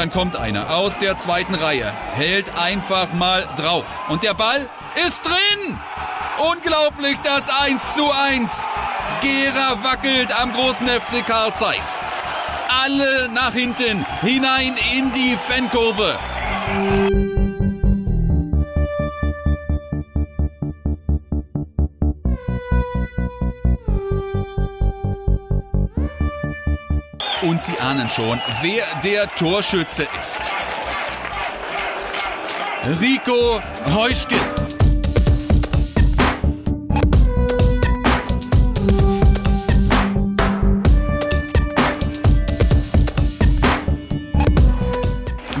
Dann kommt einer aus der zweiten Reihe, hält einfach mal drauf. Und der Ball ist drin! Unglaublich, das 1 zu 1. Gera wackelt am großen FC Karl Zeiss. Alle nach hinten, hinein in die Fankurve. Und Sie ahnen schon, wer der Torschütze ist. Rico Heuschke.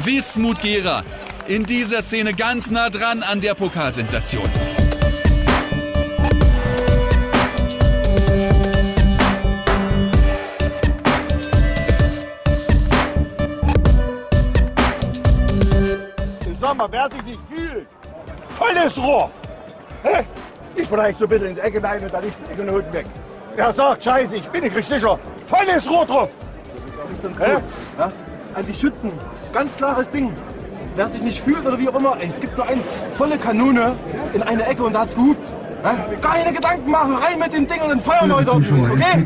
Wismut Gera in dieser Szene ganz nah dran an der Pokalsensation. Mal, wer sich nicht fühlt, volles Rohr. Hä? Ich vielleicht so bitte in die Ecke rein und dann nicht die Ecke unten weg. Wer sagt, scheiße, ich bin nicht sicher, volles Rohr drauf. Das ist dann Hä? so. Ja? An die Schützen. Ganz klares Ding. Wer sich nicht fühlt oder wie auch immer, ey, es gibt nur eins, volle Kanone in eine Ecke und da hat's gehupt. Keine Gedanken machen, rein mit dem Ding und dann feuern wir dort los, okay?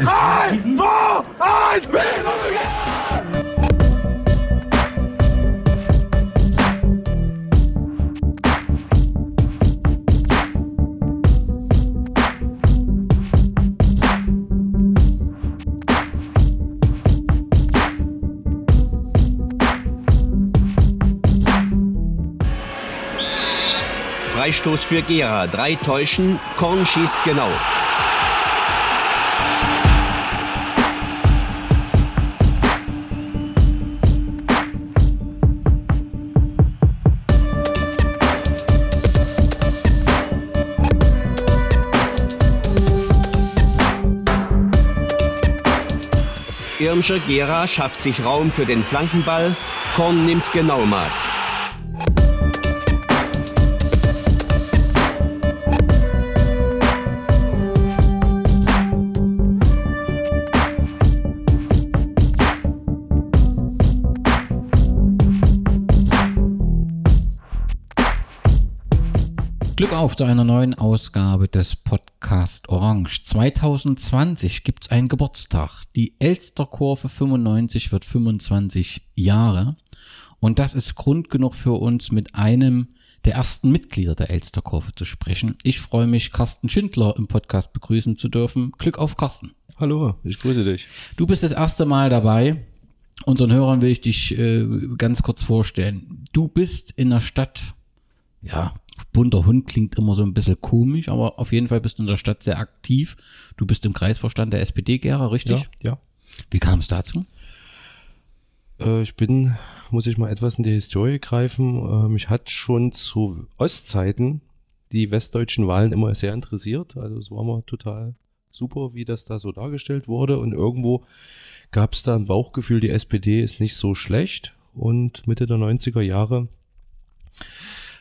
Drei, zwei, eins, Freistoß für Gera. Drei täuschen. Korn schießt genau. Irmscher Gera schafft sich Raum für den Flankenball. Korn nimmt genau Glück auf zu einer neuen Ausgabe des Podcast Orange. 2020 gibt's einen Geburtstag. Die Elsterkurve 95 wird 25 Jahre. Und das ist Grund genug für uns, mit einem der ersten Mitglieder der Elsterkurve zu sprechen. Ich freue mich, Carsten Schindler im Podcast begrüßen zu dürfen. Glück auf, Carsten. Hallo, ich grüße dich. Du bist das erste Mal dabei. Unseren Hörern will ich dich äh, ganz kurz vorstellen. Du bist in der Stadt, ja, bunter Hund klingt immer so ein bisschen komisch, aber auf jeden Fall bist du in der Stadt sehr aktiv. Du bist im Kreisvorstand der SPD, Gera, richtig? Ja, Wie kam es dazu? ja. Äh, ich bin, muss ich mal etwas in die Historie greifen. Äh, mich hat schon zu Ostzeiten die westdeutschen Wahlen immer sehr interessiert. Also es war mir total super, wie das da so dargestellt wurde. Und irgendwo gab es da ein Bauchgefühl, die SPD ist nicht so schlecht. Und Mitte der 90er Jahre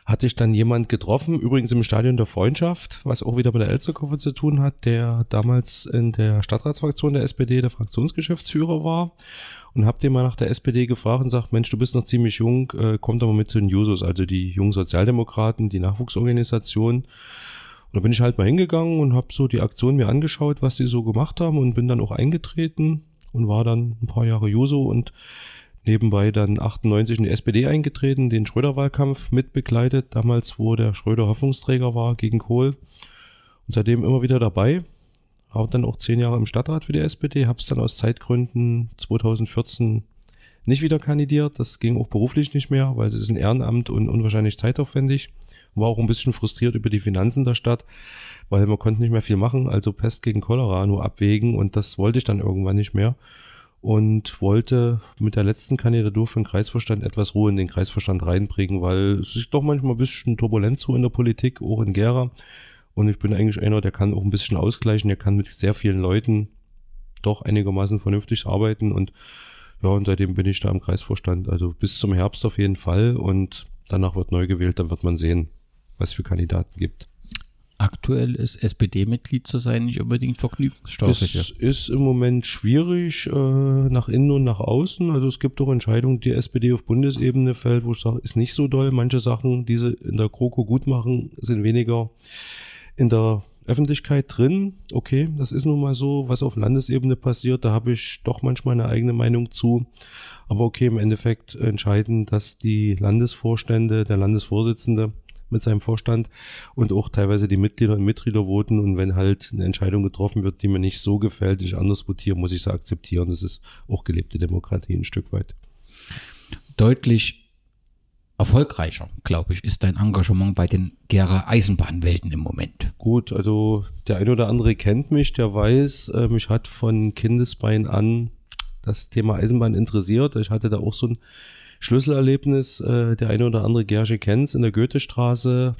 hatte ich dann jemand getroffen, übrigens im Stadion der Freundschaft, was auch wieder mit der Elsterkoffer zu tun hat, der damals in der Stadtratsfraktion der SPD der Fraktionsgeschäftsführer war und hab den mal nach der SPD gefragt und sagt, Mensch, du bist noch ziemlich jung, äh, komm doch mal mit zu den Jusos, also die jungen Sozialdemokraten, die Nachwuchsorganisation. Und da bin ich halt mal hingegangen und habe so die Aktion mir angeschaut, was die so gemacht haben und bin dann auch eingetreten und war dann ein paar Jahre Juso und nebenbei dann 98 in die SPD eingetreten, den Schröder-Wahlkampf mitbegleitet, damals, wo der Schröder Hoffnungsträger war gegen Kohl. Und seitdem immer wieder dabei. Habe dann auch zehn Jahre im Stadtrat für die SPD, habe es dann aus Zeitgründen 2014 nicht wieder kandidiert. Das ging auch beruflich nicht mehr, weil es ist ein Ehrenamt und unwahrscheinlich zeitaufwendig. War auch ein bisschen frustriert über die Finanzen der Stadt, weil man konnte nicht mehr viel machen, also Pest gegen Cholera nur abwägen und das wollte ich dann irgendwann nicht mehr und wollte mit der letzten Kandidatur für den Kreisvorstand etwas Ruhe in den Kreisvorstand reinbringen, weil es ist doch manchmal ein bisschen turbulent so in der Politik, auch in Gera. Und ich bin eigentlich einer, der kann auch ein bisschen ausgleichen, der kann mit sehr vielen Leuten doch einigermaßen vernünftig arbeiten. Und ja, und seitdem bin ich da im Kreisvorstand, also bis zum Herbst auf jeden Fall. Und danach wird neu gewählt, dann wird man sehen, was für Kandidaten gibt aktuell ist SPD-Mitglied zu sein nicht unbedingt vergnügungssteuerlich. Es ist im Moment schwierig äh, nach innen und nach außen. Also es gibt auch Entscheidungen, die SPD auf Bundesebene fällt, wo ich sage, ist nicht so doll. Manche Sachen, die sie in der GroKo gut machen, sind weniger in der Öffentlichkeit drin. Okay, das ist nun mal so, was auf Landesebene passiert. Da habe ich doch manchmal eine eigene Meinung zu. Aber okay, im Endeffekt entscheiden, dass die Landesvorstände, der Landesvorsitzende mit seinem Vorstand und auch teilweise die Mitglieder und Mitglieder voten und wenn halt eine Entscheidung getroffen wird, die mir nicht so gefällt, ich anders votiere, muss ich sie akzeptieren. Das ist auch gelebte Demokratie ein Stück weit. Deutlich erfolgreicher, glaube ich, ist dein Engagement bei den Gera Eisenbahnwelten im Moment. Gut, also der eine oder andere kennt mich, der weiß, äh, mich hat von Kindesbein an das Thema Eisenbahn interessiert. Ich hatte da auch so ein Schlüsselerlebnis, äh, der eine oder andere Gersche kennt in der Goethestraße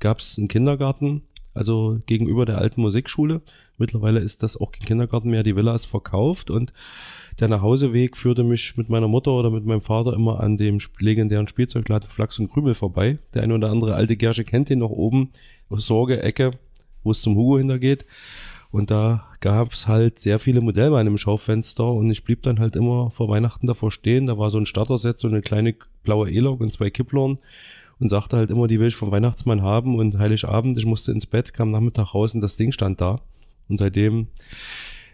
gab es einen Kindergarten, also gegenüber der alten Musikschule. Mittlerweile ist das auch kein Kindergarten mehr, die Villa ist verkauft und der Nachhauseweg führte mich mit meiner Mutter oder mit meinem Vater immer an dem legendären Spielzeugladen Flachs und Krümel vorbei. Der eine oder andere alte Gersche kennt den noch oben, Sorge, Ecke, wo es zum Hugo hintergeht. Und da gab es halt sehr viele Modellbahnen im Schaufenster und ich blieb dann halt immer vor Weihnachten davor stehen. Da war so ein Starterset, so eine kleine blaue E-Log und zwei Kipplern und sagte halt immer, die will ich vom Weihnachtsmann haben und Heiligabend, ich musste ins Bett, kam Nachmittag raus und das Ding stand da. Und seitdem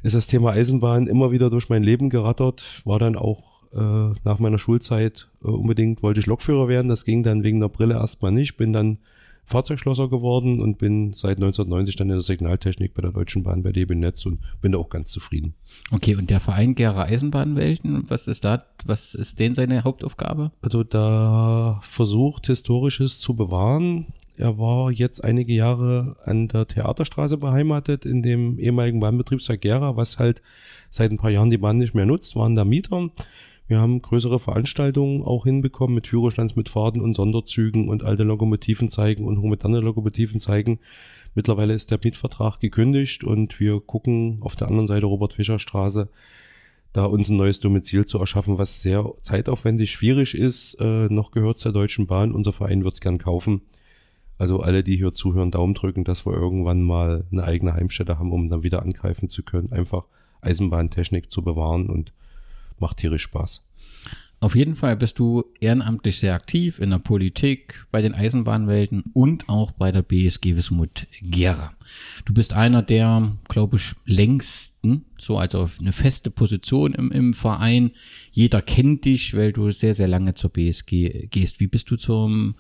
ist das Thema Eisenbahn immer wieder durch mein Leben gerattert, war dann auch äh, nach meiner Schulzeit äh, unbedingt, wollte ich Lokführer werden, das ging dann wegen der Brille erstmal nicht, bin dann Fahrzeugschlosser geworden und bin seit 1990 dann in der Signaltechnik bei der Deutschen Bahn bei DB Netz und bin da auch ganz zufrieden. Okay, und der Verein Gera Eisenbahnwelten, was ist da, was ist denn seine Hauptaufgabe? Also da versucht Historisches zu bewahren. Er war jetzt einige Jahre an der Theaterstraße beheimatet, in dem ehemaligen Bahnbetriebswerk Gera, was halt seit ein paar Jahren die Bahn nicht mehr nutzt, waren da Mieter. Wir haben größere Veranstaltungen auch hinbekommen mit Führerstandsmitfahrten und Sonderzügen und alte Lokomotiven zeigen und moderne Lokomotiven zeigen. Mittlerweile ist der Mietvertrag gekündigt und wir gucken auf der anderen Seite Robert-Fischer-Straße, da uns ein neues Domizil zu erschaffen, was sehr zeitaufwendig schwierig ist. Äh, noch gehört zur Deutschen Bahn. Unser Verein wird es gern kaufen. Also alle, die hier zuhören, Daumen drücken, dass wir irgendwann mal eine eigene Heimstätte haben, um dann wieder angreifen zu können. Einfach Eisenbahntechnik zu bewahren und macht tierisch Spaß. Auf jeden Fall bist du ehrenamtlich sehr aktiv in der Politik, bei den Eisenbahnwelten und auch bei der BSG Wismut Gera. Du bist einer der, glaube ich, längsten, so also eine feste Position im, im Verein. Jeder kennt dich, weil du sehr, sehr lange zur BSG gehst. Wie bist du zum,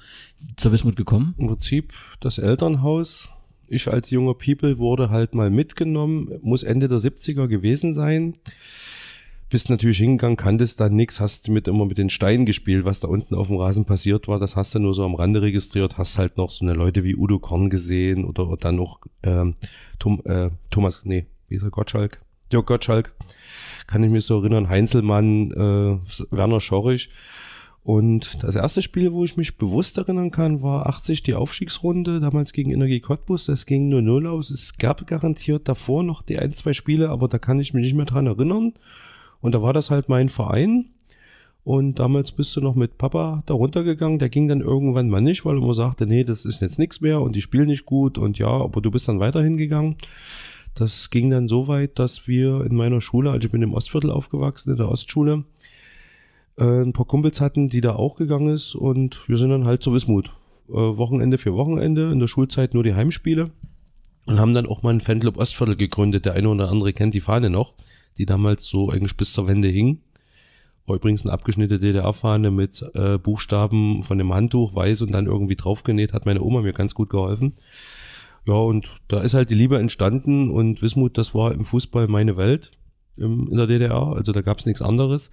zur Wismut gekommen? Im Prinzip das Elternhaus. Ich als junger People wurde halt mal mitgenommen, muss Ende der 70er gewesen sein bist natürlich hingegangen, kanntest dann nichts, hast mit immer mit den Steinen gespielt, was da unten auf dem Rasen passiert war, das hast du nur so am Rande registriert, hast halt noch so eine Leute wie Udo Korn gesehen oder, oder dann noch ähm, Tom, äh, Thomas, nee, wie ist er, Gottschalk? Dirk Gottschalk, kann ich mich so erinnern, Heinzelmann, äh, Werner Schorrich Und das erste Spiel, wo ich mich bewusst erinnern kann, war 80 die Aufstiegsrunde, damals gegen Energie Cottbus. Das ging nur 0 aus. Es gab garantiert davor noch die ein, zwei Spiele, aber da kann ich mich nicht mehr dran erinnern. Und da war das halt mein Verein. Und damals bist du noch mit Papa da runtergegangen. Der ging dann irgendwann mal nicht, weil er immer sagte, nee, das ist jetzt nichts mehr und die spielen nicht gut und ja, aber du bist dann weiterhin gegangen. Das ging dann so weit, dass wir in meiner Schule, also ich bin im Ostviertel aufgewachsen, in der Ostschule, äh, ein paar Kumpels hatten, die da auch gegangen ist und wir sind dann halt zur Wismut. Äh, Wochenende für Wochenende, in der Schulzeit nur die Heimspiele und haben dann auch mal einen Fanclub Ostviertel gegründet. Der eine oder andere kennt die Fahne noch, die damals so eigentlich bis zur Wende hing. War übrigens eine abgeschnittene DDR-Fahne mit äh, Buchstaben von dem Handtuch weiß und dann irgendwie draufgenäht, hat meine Oma mir ganz gut geholfen. Ja, und da ist halt die Liebe entstanden und Wismut, das war im Fußball meine Welt im, in der DDR, also da gab es nichts anderes.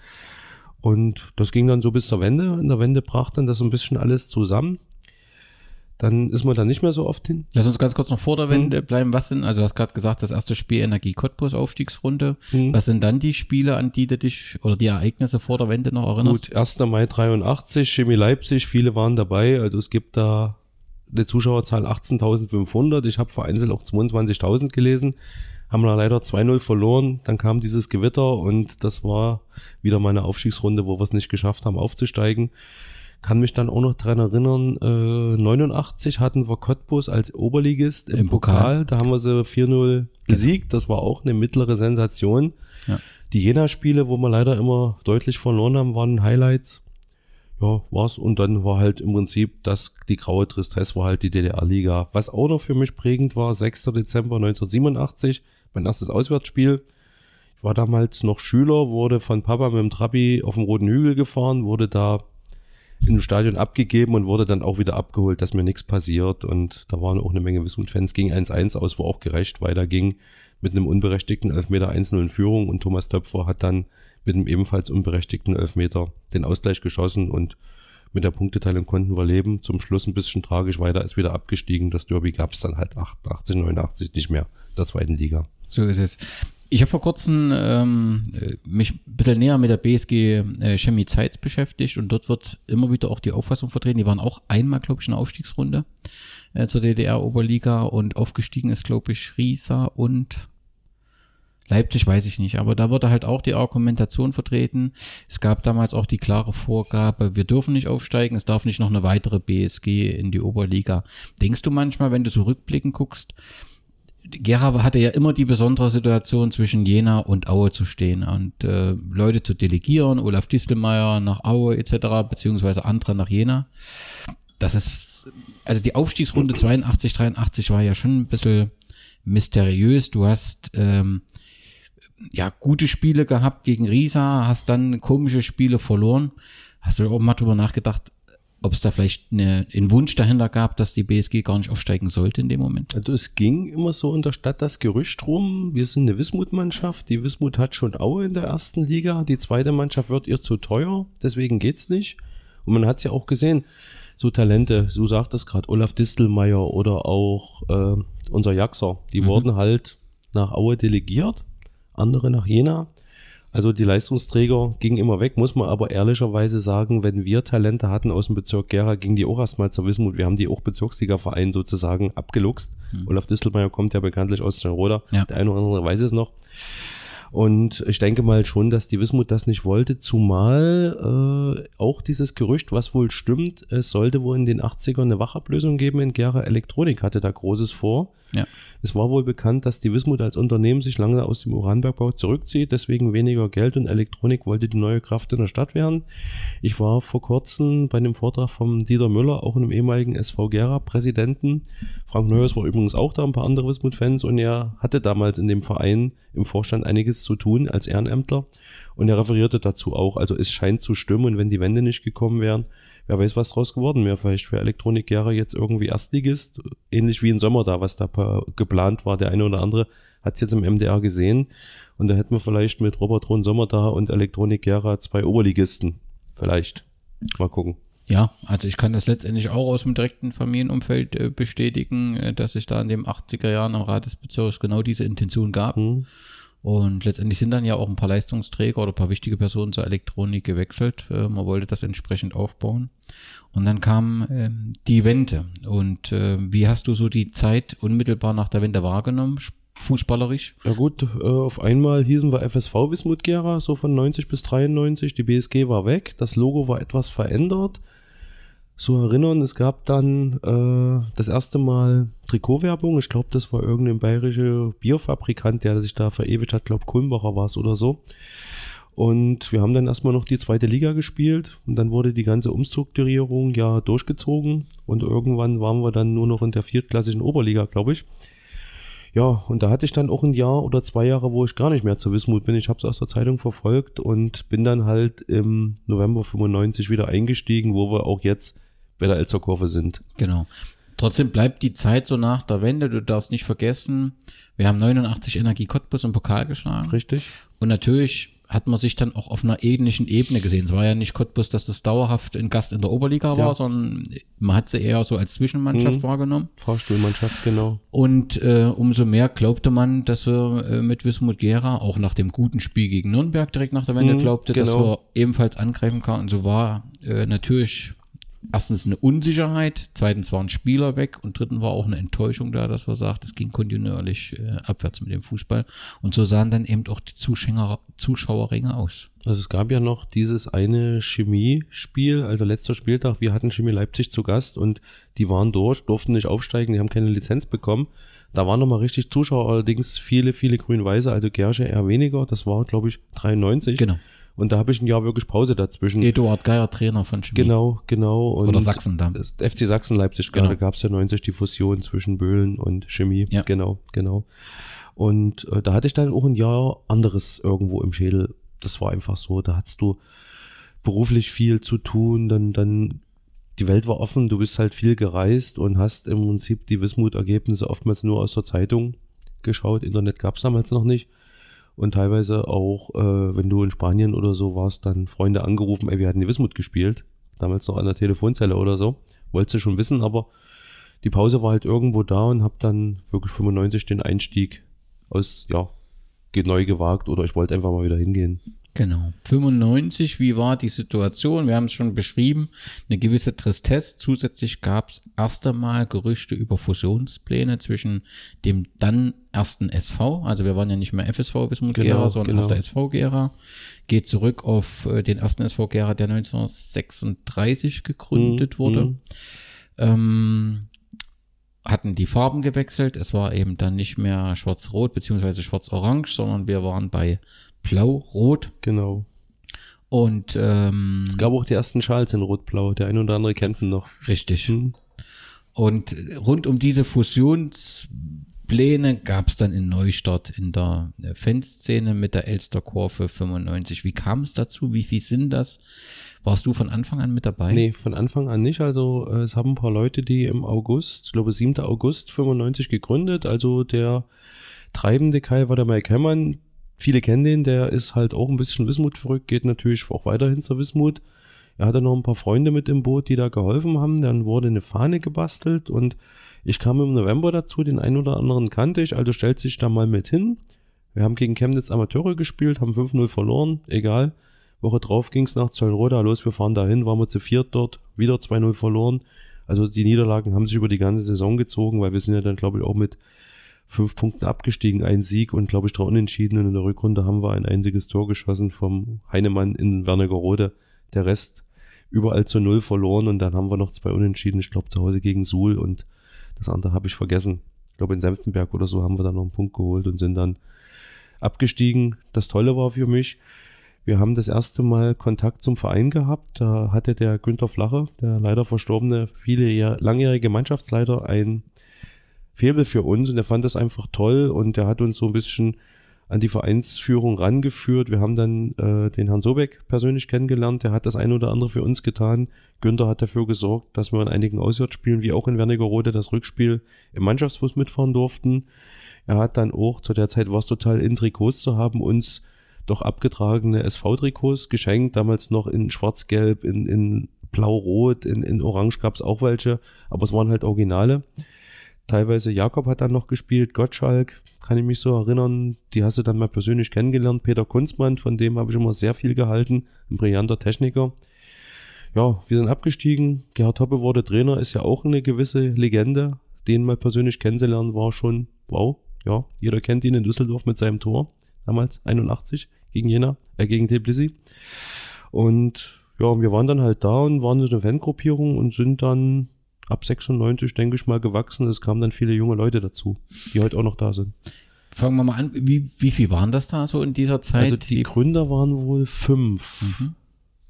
Und das ging dann so bis zur Wende. In der Wende brach dann das so ein bisschen alles zusammen. Dann ist man da nicht mehr so oft hin. Lass uns ganz kurz noch vor der Wende hm. bleiben. Was sind, also du hast gerade gesagt, das erste Spiel Energie Cottbus Aufstiegsrunde. Hm. Was sind dann die Spiele, an die du dich oder die Ereignisse vor der Wende noch erinnerst? Gut, 1. Mai 83, Chemie Leipzig, viele waren dabei. Also es gibt da eine Zuschauerzahl 18.500. Ich habe vereinzelt auch 22.000 gelesen haben wir leider 2-0 verloren. Dann kam dieses Gewitter und das war wieder meine Aufstiegsrunde, wo wir es nicht geschafft haben, aufzusteigen. Kann mich dann auch noch dran erinnern, äh, 89 hatten wir Cottbus als Oberligist im, Im Pokal. Pokal. Da haben wir sie 4-0 gesiegt. Das war auch eine mittlere Sensation. Ja. Die Jena-Spiele, wo wir leider immer deutlich verloren haben, waren Highlights. Ja, war's. Und dann war halt im Prinzip das, die graue Tristesse war halt die DDR-Liga. Was auch noch für mich prägend war, 6. Dezember 1987 mein erstes Auswärtsspiel. Ich war damals noch Schüler, wurde von Papa mit dem Trabi auf dem Roten Hügel gefahren, wurde da im Stadion abgegeben und wurde dann auch wieder abgeholt, dass mir nichts passiert. Und da waren auch eine Menge Wismut-Fans. Ging 1-1 aus, war auch gerecht weiterging mit einem unberechtigten Elfmeter 1-0 in Führung und Thomas Töpfer hat dann mit einem ebenfalls unberechtigten Elfmeter den Ausgleich geschossen und mit der Punkteteilung konnten wir leben. Zum Schluss ein bisschen tragisch weiter, ist wieder abgestiegen. Das Derby gab es dann halt 88, 89 nicht mehr, der zweiten Liga. So ist es. Ich habe vor kurzem ähm, mich ein bisschen näher mit der BSG äh, Chemie Zeitz beschäftigt und dort wird immer wieder auch die Auffassung vertreten. Die waren auch einmal, glaube ich, in der Aufstiegsrunde äh, zur DDR-Oberliga und aufgestiegen ist, glaube ich, Riesa und Leipzig weiß ich nicht, aber da wurde halt auch die Argumentation vertreten. Es gab damals auch die klare Vorgabe, wir dürfen nicht aufsteigen, es darf nicht noch eine weitere BSG in die Oberliga. Denkst du manchmal, wenn du so rückblickend guckst, Gera hatte ja immer die besondere Situation zwischen Jena und Aue zu stehen und äh, Leute zu delegieren, Olaf Distelmeier nach Aue etc., beziehungsweise andere nach Jena. Das ist, also die Aufstiegsrunde 82, 83 war ja schon ein bisschen mysteriös. Du hast ähm, ja gute Spiele gehabt gegen Riesa, hast dann komische Spiele verloren. Hast du auch mal drüber nachgedacht, ob es da vielleicht eine, einen Wunsch dahinter gab, dass die BSG gar nicht aufsteigen sollte in dem Moment? Also es ging immer so in der Stadt das Gerücht rum, wir sind eine Wismut-Mannschaft, die Wismut hat schon Aue in der ersten Liga, die zweite Mannschaft wird ihr zu teuer, deswegen geht's nicht. Und man hat es ja auch gesehen, so Talente, du sagtest gerade Olaf Distelmeier oder auch äh, unser Jaxer, die mhm. wurden halt nach Aue delegiert, andere nach Jena also die Leistungsträger gingen immer weg, muss man aber ehrlicherweise sagen, wenn wir Talente hatten aus dem Bezirk Gera, gingen die auch erstmal zur Wismut. Wir haben die auch Bezirksliga-Verein sozusagen abgeluchst. Hm. Olaf Distelmeier kommt ja bekanntlich aus Steinroda. Ja. Der eine oder andere weiß es noch. Und ich denke mal schon, dass die Wismut das nicht wollte, zumal äh, auch dieses Gerücht, was wohl stimmt, es sollte wohl in den 80ern eine Wachablösung geben in Gera. Elektronik hatte da Großes vor. Ja. Es war wohl bekannt, dass die Wismut als Unternehmen sich lange aus dem Uranbergbau zurückzieht, deswegen weniger Geld und Elektronik wollte die neue Kraft in der Stadt werden. Ich war vor kurzem bei einem Vortrag vom Dieter Müller, auch einem ehemaligen SV Gera Präsidenten. Frank Neuers war übrigens auch da, ein paar andere Wismut-Fans und er hatte damals in dem Verein im Vorstand einiges zu tun als Ehrenämtler und er referierte dazu auch. Also es scheint zu stimmen und wenn die Wände nicht gekommen wären, wer weiß, was draus geworden wäre. Vielleicht für Elektronik Gera jetzt irgendwie Erstligist, ähnlich wie im Sommer da, was da geplant war. Der eine oder andere hat es jetzt im MDR gesehen. Und da hätten wir vielleicht mit Robert Ron Sommer da und Elektronik Gera zwei Oberligisten. Vielleicht. Mal gucken. Ja, also ich kann das letztendlich auch aus dem direkten Familienumfeld äh, bestätigen, äh, dass es da in den 80er Jahren am Rat des Bezirks genau diese Intention gab. Hm. Und letztendlich sind dann ja auch ein paar Leistungsträger oder ein paar wichtige Personen zur Elektronik gewechselt. Äh, man wollte das entsprechend aufbauen. Und dann kam ähm, die Wende. Und äh, wie hast du so die Zeit unmittelbar nach der Wende wahrgenommen? Fußballerisch? Ja gut, äh, auf einmal hießen wir FSV Wismut Gera, so von 90 bis 93. Die BSG war weg, das Logo war etwas verändert so erinnern, es gab dann äh, das erste Mal Trikotwerbung. Ich glaube, das war irgendein bayerischer Bierfabrikant, der sich da verewigt hat. Ich glaube, Kulmbacher war es oder so. Und wir haben dann erstmal noch die zweite Liga gespielt und dann wurde die ganze Umstrukturierung ja durchgezogen und irgendwann waren wir dann nur noch in der viertklassigen Oberliga, glaube ich. Ja, und da hatte ich dann auch ein Jahr oder zwei Jahre, wo ich gar nicht mehr zu Wismut bin. Ich habe es aus der Zeitung verfolgt und bin dann halt im November 95 wieder eingestiegen, wo wir auch jetzt bei der Elsterkurve sind. Genau. Trotzdem bleibt die Zeit so nach der Wende. Du darfst nicht vergessen, wir haben 89 Energie Cottbus im Pokal geschlagen. Richtig. Und natürlich hat man sich dann auch auf einer ähnlichen Ebene gesehen. Es war ja nicht Cottbus, dass das dauerhaft ein Gast in der Oberliga ja. war, sondern man hat sie eher so als Zwischenmannschaft mhm. wahrgenommen. Fahrstuhlmannschaft, genau. Und äh, umso mehr glaubte man, dass wir äh, mit Wismut Gera auch nach dem guten Spiel gegen Nürnberg direkt nach der Wende mhm, glaubte, genau. dass wir ebenfalls angreifen können. Und so war äh, natürlich erstens eine Unsicherheit, zweitens waren Spieler weg und dritten war auch eine Enttäuschung da, dass man sagt, es ging kontinuierlich äh, abwärts mit dem Fußball. Und so sahen dann eben auch die Zuschauer, Zuschauerringe aus. Also es gab ja noch dieses eine Chemie-Spiel, also letzter Spieltag, wir hatten Chemie Leipzig zu Gast und die waren durch, durften nicht aufsteigen, die haben keine Lizenz bekommen. Da waren nochmal richtig Zuschauer, allerdings viele, viele grün-weiße, also Gersche eher weniger. Das war, glaube ich, 93. Genau. Und da habe ich ein Jahr wirklich Pause dazwischen. Eduard Geier, Trainer von Chemie. Genau, genau. Und Oder Sachsen dann. FC Sachsen Leipzig genau. gerade gab es ja 90 die Fusion zwischen Böhlen und Chemie. Ja. Genau, genau. Und äh, da hatte ich dann auch ein Jahr anderes irgendwo im Schädel. Das war einfach so. Da hattest du beruflich viel zu tun, dann, dann die Welt war offen, du bist halt viel gereist und hast im Prinzip die Wismut-Ergebnisse oftmals nur aus der Zeitung geschaut. Internet gab es damals noch nicht und teilweise auch, äh, wenn du in Spanien oder so warst, dann Freunde angerufen, ey, wir hatten die Wismut gespielt, damals noch an der Telefonzelle oder so, wolltest du schon wissen, aber die Pause war halt irgendwo da und hab dann wirklich 95 den Einstieg aus, ja, neu gewagt oder ich wollte einfach mal wieder hingehen. Genau. 95, wie war die Situation? Wir haben es schon beschrieben, eine gewisse Tristesse. Zusätzlich gab es erst einmal Gerüchte über Fusionspläne zwischen dem dann ersten SV, also wir waren ja nicht mehr FSV Bismut genau, Gera, sondern genau. erster SV Gera, geht zurück auf äh, den ersten SV Gera, der 1936 gegründet mhm, wurde. Ähm, hatten die Farben gewechselt. Es war eben dann nicht mehr schwarz-rot beziehungsweise schwarz-orange, sondern wir waren bei blau-rot. Genau. Und ähm, es gab auch die ersten Schals in rot-blau. Der eine oder andere kennt ihn noch. Richtig. Hm. Und rund um diese Fusionspläne gab es dann in Neustadt in der Fanszene mit der Elsterkurve 95. Wie kam es dazu? Wie viel sind das? Warst du von Anfang an mit dabei? Nee, von Anfang an nicht. Also äh, es haben ein paar Leute, die im August, ich glaube 7. August 95 gegründet. Also der treibende Kai war der Mike Hemmern, Viele kennen den, der ist halt auch ein bisschen Wismut verrückt, geht natürlich auch weiterhin zur Wismut. Er hatte noch ein paar Freunde mit im Boot, die da geholfen haben. Dann wurde eine Fahne gebastelt und ich kam im November dazu, den einen oder anderen kannte ich, also stellt sich da mal mit hin. Wir haben gegen Chemnitz Amateure gespielt, haben 5-0 verloren, egal. Woche drauf ging es nach Zollroda, los, wir fahren dahin, waren wir zu viert dort, wieder 2-0 verloren. Also die Niederlagen haben sich über die ganze Saison gezogen, weil wir sind ja dann, glaube ich, auch mit fünf Punkten abgestiegen, ein Sieg und glaube ich drei Unentschieden. Und in der Rückrunde haben wir ein einziges Tor geschossen vom Heinemann in Wernigerode. Der Rest überall zu null verloren und dann haben wir noch zwei Unentschieden, ich glaube zu Hause gegen Suhl und das andere habe ich vergessen. Ich glaube in Senftenberg oder so haben wir dann noch einen Punkt geholt und sind dann abgestiegen. Das Tolle war für mich, wir haben das erste Mal Kontakt zum Verein gehabt. Da hatte der Günther Flache, der leider verstorbene, viele langjährige Mannschaftsleiter, ein Faible für uns und er fand das einfach toll und er hat uns so ein bisschen an die Vereinsführung rangeführt. Wir haben dann äh, den Herrn Sobeck persönlich kennengelernt. Der hat das ein oder andere für uns getan. Günther hat dafür gesorgt, dass wir in einigen Auswärtsspielen, wie auch in Wernigerode, das Rückspiel im Mannschaftsbus mitfahren durften. Er hat dann auch, zu der Zeit war es total in Trikots zu haben, uns doch abgetragene SV-Trikots geschenkt, damals noch in schwarz-gelb, in, in blau-rot, in, in orange gab es auch welche, aber es waren halt Originale. Teilweise Jakob hat dann noch gespielt, Gottschalk, kann ich mich so erinnern. Die hast du dann mal persönlich kennengelernt. Peter Kunzmann, von dem habe ich immer sehr viel gehalten. Ein brillanter Techniker. Ja, wir sind abgestiegen. Gerhard Hoppe wurde Trainer, ist ja auch eine gewisse Legende. Den mal persönlich kennenzulernen war schon wow. Ja, jeder kennt ihn in Düsseldorf mit seinem Tor. Damals 81 gegen Jena, äh, gegen Tbilisi. Und ja, wir waren dann halt da und waren so eine Fangruppierung und sind dann ab 96, denke ich mal, gewachsen. Es kamen dann viele junge Leute dazu, die heute auch noch da sind. Fangen wir mal an, wie, wie viel waren das da so in dieser Zeit? Also die, die Gründer waren wohl fünf. Mhm.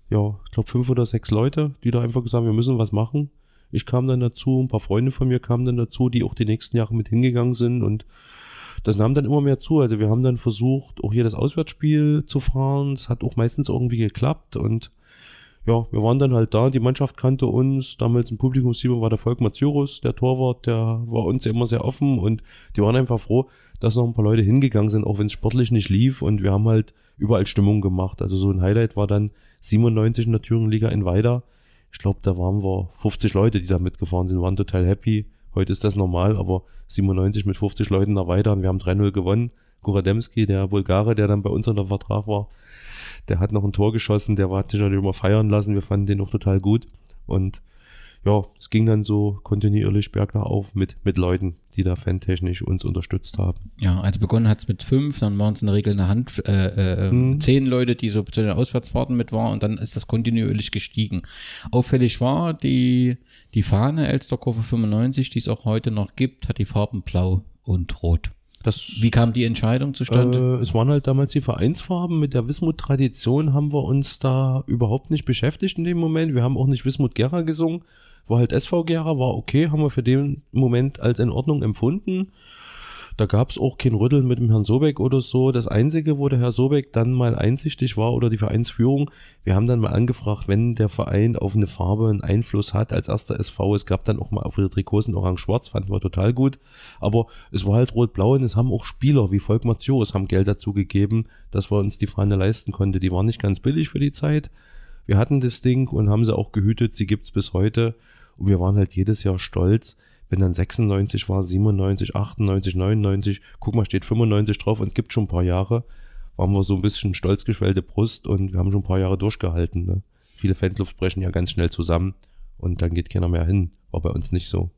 Ja, ich glaube fünf oder sechs Leute, die da einfach gesagt haben, wir müssen was machen. Ich kam dann dazu, ein paar Freunde von mir kamen dann dazu, die auch die nächsten Jahre mit hingegangen sind und das nahm dann immer mehr zu. Also wir haben dann versucht, auch hier das Auswärtsspiel zu fahren. Es hat auch meistens irgendwie geklappt und ja, wir waren dann halt da, die Mannschaft kannte uns, damals im Publikumsteam war der Volk Mazurus, der Torwart, der war uns immer sehr offen und die waren einfach froh, dass noch ein paar Leute hingegangen sind, auch wenn es sportlich nicht lief und wir haben halt überall Stimmung gemacht. Also so ein Highlight war dann 97 in der Thüringenliga in Weida. Ich glaube, da waren wir 50 Leute, die da mitgefahren sind, waren total happy. Heute ist das normal, aber 97 mit 50 Leuten nach Weida und wir haben 3-0 gewonnen. Gurademski, der Bulgare, der dann bei uns unter Vertrag war, der hat noch ein Tor geschossen, der hat sich natürlich immer feiern lassen. Wir fanden den auch total gut. Und ja, es ging dann so kontinuierlich bergauf mit, mit Leuten, die da fantechnisch uns unterstützt haben. Ja, also begonnen hat es mit fünf, dann waren es in der Regel eine Hand, äh, äh, hm. zehn Leute, die so zu den Auswärtsfahrten mit waren und dann ist das kontinuierlich gestiegen. Auffällig war, die, die Fahne Elsterkurve 95, die es auch heute noch gibt, hat die Farben blau und rot. Das, Wie kam die Entscheidung zustande? Äh, es waren halt damals die Vereinsfarben. Mit der Wismut-Tradition haben wir uns da überhaupt nicht beschäftigt in dem Moment. Wir haben auch nicht Wismut Gera gesungen. War halt SV Gera, war okay, haben wir für den Moment als in Ordnung empfunden. Da gab es auch kein Rütteln mit dem Herrn Sobeck oder so. Das Einzige, wo der Herr Sobeck dann mal einsichtig war oder die Vereinsführung, wir haben dann mal angefragt, wenn der Verein auf eine Farbe einen Einfluss hat als erster SV. Es gab dann auch mal auf ihre Trikots Orange-Schwarz, fanden wir total gut. Aber es war halt rot-blau und es haben auch Spieler wie Volk Mathieu, haben Geld dazu gegeben, dass wir uns die Fahne leisten konnten. Die waren nicht ganz billig für die Zeit. Wir hatten das Ding und haben sie auch gehütet. Sie gibt's bis heute. Und wir waren halt jedes Jahr stolz, wenn dann 96 war, 97, 98, 99, guck mal, steht 95 drauf und es gibt schon ein paar Jahre, waren wir so ein bisschen stolz geschwellte Brust und wir haben schon ein paar Jahre durchgehalten. Ne? Viele Fanclubs brechen ja ganz schnell zusammen und dann geht keiner mehr hin. War bei uns nicht so.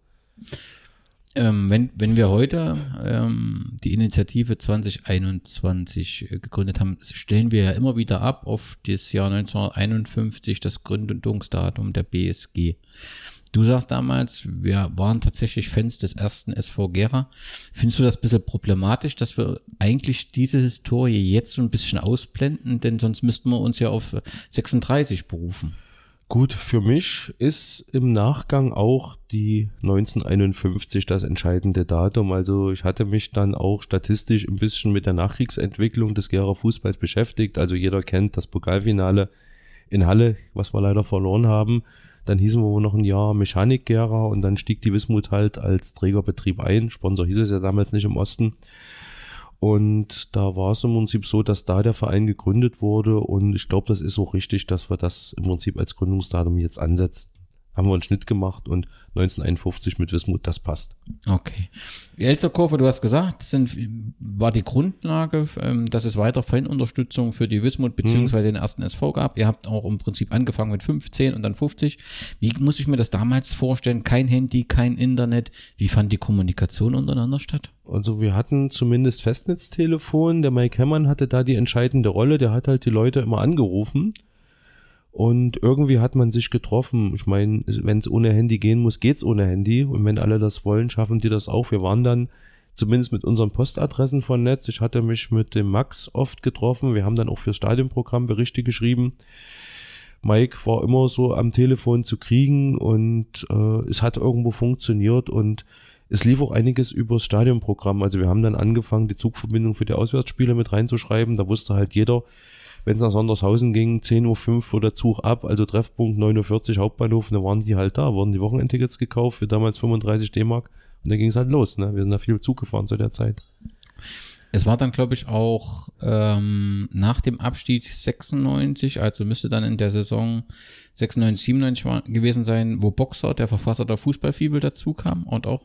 Ähm, wenn, wenn wir heute ähm, die Initiative 2021 äh, gegründet haben, stellen wir ja immer wieder ab auf das Jahr 1951, das Gründungsdatum der BSG. Du sagst damals, wir waren tatsächlich Fans des ersten SV Gera. Findest du das ein bisschen problematisch, dass wir eigentlich diese Historie jetzt so ein bisschen ausblenden? Denn sonst müssten wir uns ja auf 36 berufen. Gut, für mich ist im Nachgang auch die 1951 das entscheidende Datum. Also ich hatte mich dann auch statistisch ein bisschen mit der Nachkriegsentwicklung des Gera Fußballs beschäftigt. Also jeder kennt das Pokalfinale in Halle, was wir leider verloren haben. Dann hießen wir noch ein Jahr Mechanik-Gera und dann stieg die Wismut halt als Trägerbetrieb ein. Sponsor hieß es ja damals nicht im Osten. Und da war es im Prinzip so, dass da der Verein gegründet wurde und ich glaube, das ist auch richtig, dass wir das im Prinzip als Gründungsdatum jetzt ansetzen haben wir einen Schnitt gemacht und 1951 mit Wismut, das passt. Okay. Die Elsterkurve, du hast gesagt, sind, war die Grundlage, ähm, dass es weiter Fanunterstützung für die Wismut beziehungsweise mhm. den ersten SV gab. Ihr habt auch im Prinzip angefangen mit 15 und dann 50. Wie muss ich mir das damals vorstellen? Kein Handy, kein Internet. Wie fand die Kommunikation untereinander statt? Also wir hatten zumindest Festnetztelefon. Der Mike Hemmern hatte da die entscheidende Rolle. Der hat halt die Leute immer angerufen und irgendwie hat man sich getroffen. Ich meine, wenn es ohne Handy gehen muss, geht's ohne Handy. Und wenn alle das wollen, schaffen die das auch. Wir waren dann zumindest mit unseren Postadressen vernetzt. Ich hatte mich mit dem Max oft getroffen. Wir haben dann auch fürs Stadionprogramm Berichte geschrieben. Mike war immer so am Telefon zu kriegen und äh, es hat irgendwo funktioniert und es lief auch einiges übers Stadionprogramm. Also wir haben dann angefangen, die Zugverbindung für die Auswärtsspiele mit reinzuschreiben. Da wusste halt jeder, wenn es nach Sondershausen ging, 10.05 Uhr fuhr der Zug ab, also Treffpunkt 49 Hauptbahnhof, da waren die halt da, wurden die Wochenendtickets gekauft für damals 35 D-Mark und dann ging es halt los. Ne? Wir sind da viel Zug gefahren zu der Zeit. Es war dann, glaube ich, auch ähm, nach dem Abstieg 96, also müsste dann in der Saison 96, 97 gewesen sein, wo Boxer, der Verfasser der Fußballfibel, dazu kam und auch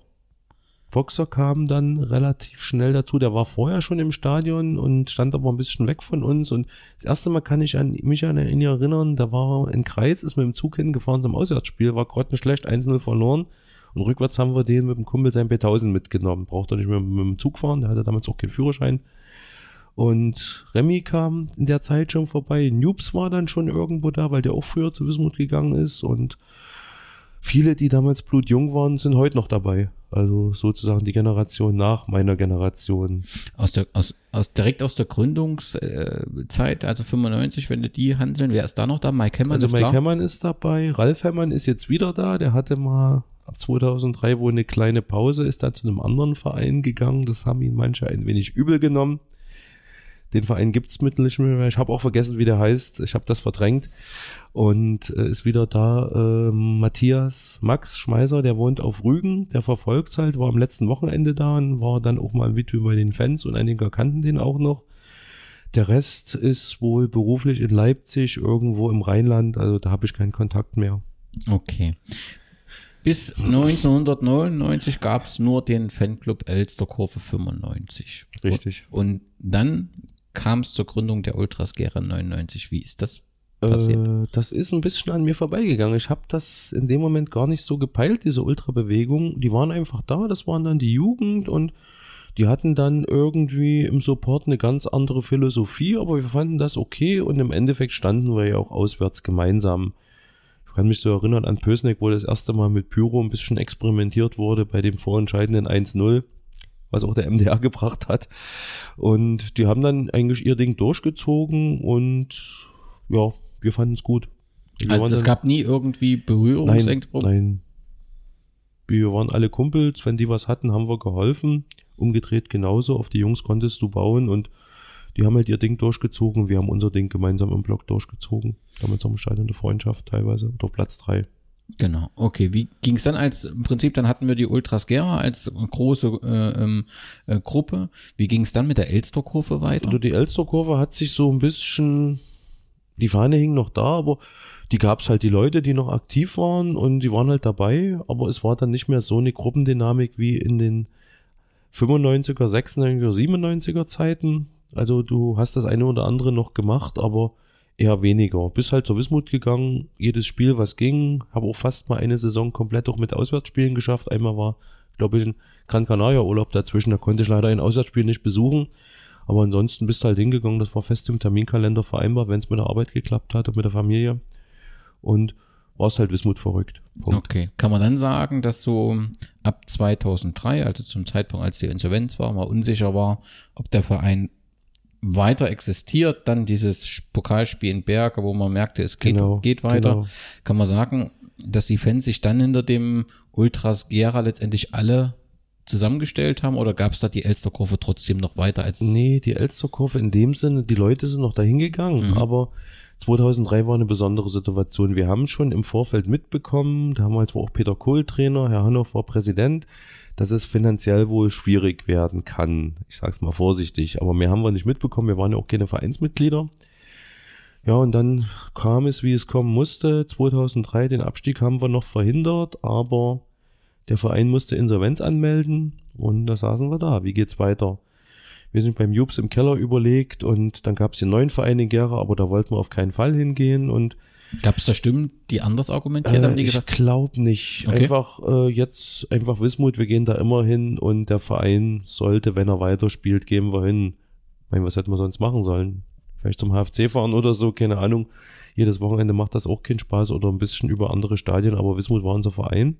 Boxer kam dann relativ schnell dazu. Der war vorher schon im Stadion und stand aber ein bisschen weg von uns. Und das erste Mal kann ich an, mich an ihn erinnern, da war in Kreiz, ist mit dem Zug hingefahren zum Auswärtsspiel, war grottenschlecht, 1-0 verloren. Und rückwärts haben wir den mit dem Kumpel sein B1000 mitgenommen. Braucht er nicht mehr mit dem Zug fahren, der hatte damals auch keinen Führerschein. Und Remy kam in der Zeit schon vorbei. Noobs war dann schon irgendwo da, weil der auch früher zu Wismut gegangen ist. Und viele, die damals blutjung waren, sind heute noch dabei. Also sozusagen die Generation nach meiner Generation. Aus der, aus, aus, direkt aus der Gründungszeit, also 95, wenn du die handeln, wer ist da noch da? Mike Hemmern also ist Mike klar. Hemmern ist dabei, Ralf Hemmern ist jetzt wieder da, der hatte mal ab 2003 wohl eine kleine Pause, ist dann zu einem anderen Verein gegangen, das haben ihn manche ein wenig übel genommen. Den Verein gibt's mittlerweile nicht mehr. Ich habe auch vergessen, wie der heißt. Ich habe das verdrängt. Und äh, ist wieder da äh, Matthias Max Schmeiser, der wohnt auf Rügen, der verfolgt halt, war am letzten Wochenende da und war dann auch mal im Video bei den Fans und einige kannten den auch noch. Der Rest ist wohl beruflich in Leipzig, irgendwo im Rheinland, also da habe ich keinen Kontakt mehr. Okay. Bis 1999 gab es nur den Fanclub Elsterkurve 95. Richtig. Und dann kam es zur Gründung der Ultras Gera 99. Wie ist das passiert? Äh, das ist ein bisschen an mir vorbeigegangen. Ich habe das in dem Moment gar nicht so gepeilt, diese Ultrabewegung. Die waren einfach da, das waren dann die Jugend und die hatten dann irgendwie im Support eine ganz andere Philosophie, aber wir fanden das okay und im Endeffekt standen wir ja auch auswärts gemeinsam. Ich kann mich so erinnern an Pösneck, wo das erste Mal mit Pyro ein bisschen experimentiert wurde bei dem vorentscheidenden 1-0, was auch der MDR gebracht hat. Und die haben dann eigentlich ihr Ding durchgezogen und ja, wir fanden es gut. Wir Also es gab nie irgendwie Nein, Berührungsängste. nein. Wir waren alle Kumpels, wenn die was hatten, haben wir geholfen. Umgedreht genauso, auf die Jungs konntest du bauen und die haben halt ihr Ding durchgezogen. Wir haben unser Ding gemeinsam im Block durchgezogen. Damals am Stadion der Freundschaft teilweise, oder Platz drei. Genau. Okay, wie ging es dann als im Prinzip, dann hatten wir die Ultras Gera als große äh, ähm, äh, Gruppe. Wie ging es dann mit der Elsterkurve weiter? Also die Elsterkurve hat sich so ein bisschen, die Fahne hing noch da, aber die gab es halt die Leute, die noch aktiv waren und die waren halt dabei, aber es war dann nicht mehr so eine Gruppendynamik wie in den 95er, 96er, 97er Zeiten. Also du hast das eine oder andere noch gemacht, aber eher weniger. Bist halt zur Wismut gegangen, jedes Spiel, was ging. Habe auch fast mal eine Saison komplett auch mit Auswärtsspielen geschafft. Einmal war, glaube ich, ein Gran Canaria Urlaub dazwischen, da konnte ich leider ein Auswärtsspiel nicht besuchen. Aber ansonsten bist du halt hingegangen, das war fest im Terminkalender vereinbar, wenn es mit der Arbeit geklappt hat und mit der Familie. Und warst halt Wismut verrückt. Punkt. Okay, kann man dann sagen, dass so ab 2003, also zum Zeitpunkt, als die Insolvenz war, mal unsicher war, ob der Verein weiter existiert, dann dieses Pokalspiel in Berge, wo man merkte, es geht, Genau, geht weiter, genau. kann man sagen, dass die Fans sich dann hinter dem Ultras Gera letztendlich alle zusammengestellt haben oder gab es da die Elsterkurve trotzdem noch weiter als Nee, die Elsterkurve in dem Sinne, die Leute sind noch dahin gegangen, Mhm. aber 2003 war eine besondere Situation. Wir haben schon im Vorfeld mitbekommen, damals war auch Peter Kohl Trainer, Herr Hannover war Präsident, dass es finanziell wohl schwierig werden kann. Ich sag's mal vorsichtig, aber mehr haben wir nicht mitbekommen. Wir waren ja auch keine Vereinsmitglieder. Ja, und dann kam es, wie es kommen musste. 2003 den Abstieg haben wir noch verhindert, aber der Verein musste Insolvenz anmelden und da saßen wir da. Wie geht's weiter? Wir sind beim Jubs im Keller überlegt und dann gab es den neuen Verein in Gera, aber da wollten wir auf keinen Fall hingehen und gab es da Stimmen, die anders argumentiert haben, äh, die ich gesagt glaube nicht. Okay. Einfach äh, jetzt einfach Wismut, wir gehen da immer hin und der Verein sollte, wenn er weiterspielt, gehen wir hin. Ich meine, was hätten wir sonst machen sollen? Vielleicht zum HFC fahren oder so, keine Ahnung. Jedes Wochenende macht das auch keinen Spaß oder ein bisschen über andere Stadien, aber Wismut war unser Verein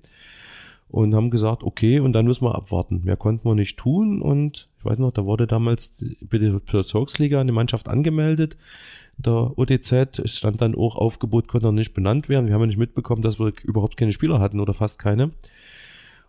und haben gesagt, okay, und dann müssen wir abwarten. Mehr konnten wir nicht tun und ich weiß noch, da wurde damals bei der Bezirksliga eine Mannschaft angemeldet. Der OTZ es stand dann auch Aufgebot, konnte noch nicht benannt werden. Wir haben ja nicht mitbekommen, dass wir überhaupt keine Spieler hatten oder fast keine.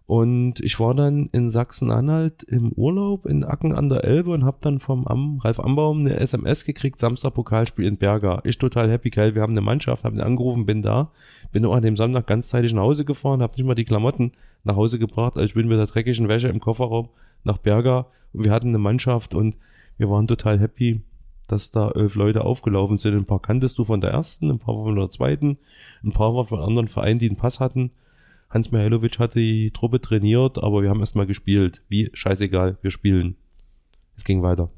Und ich war dann in Sachsen-Anhalt im Urlaub in Acken an der Elbe und habe dann vom Am Ralf Ambaum eine SMS gekriegt, Samstag Pokalspiel in Berger. Ich total happy, geil, wir haben eine Mannschaft, habe ihn angerufen, bin da. Bin auch an dem Samstag ganzzeitig nach Hause gefahren, habe nicht mal die Klamotten nach Hause gebracht, also ich bin mit der dreckigen Wäsche im Kofferraum nach Berger und wir hatten eine Mannschaft und wir waren total happy, dass da elf Leute aufgelaufen sind. Ein paar kanntest du von der ersten, ein paar von der zweiten, ein paar waren von anderen Vereinen, die einen Pass hatten Hans Mihailovic hat die Truppe trainiert, aber wir haben erstmal gespielt. Wie? Scheißegal, wir spielen. Es ging weiter.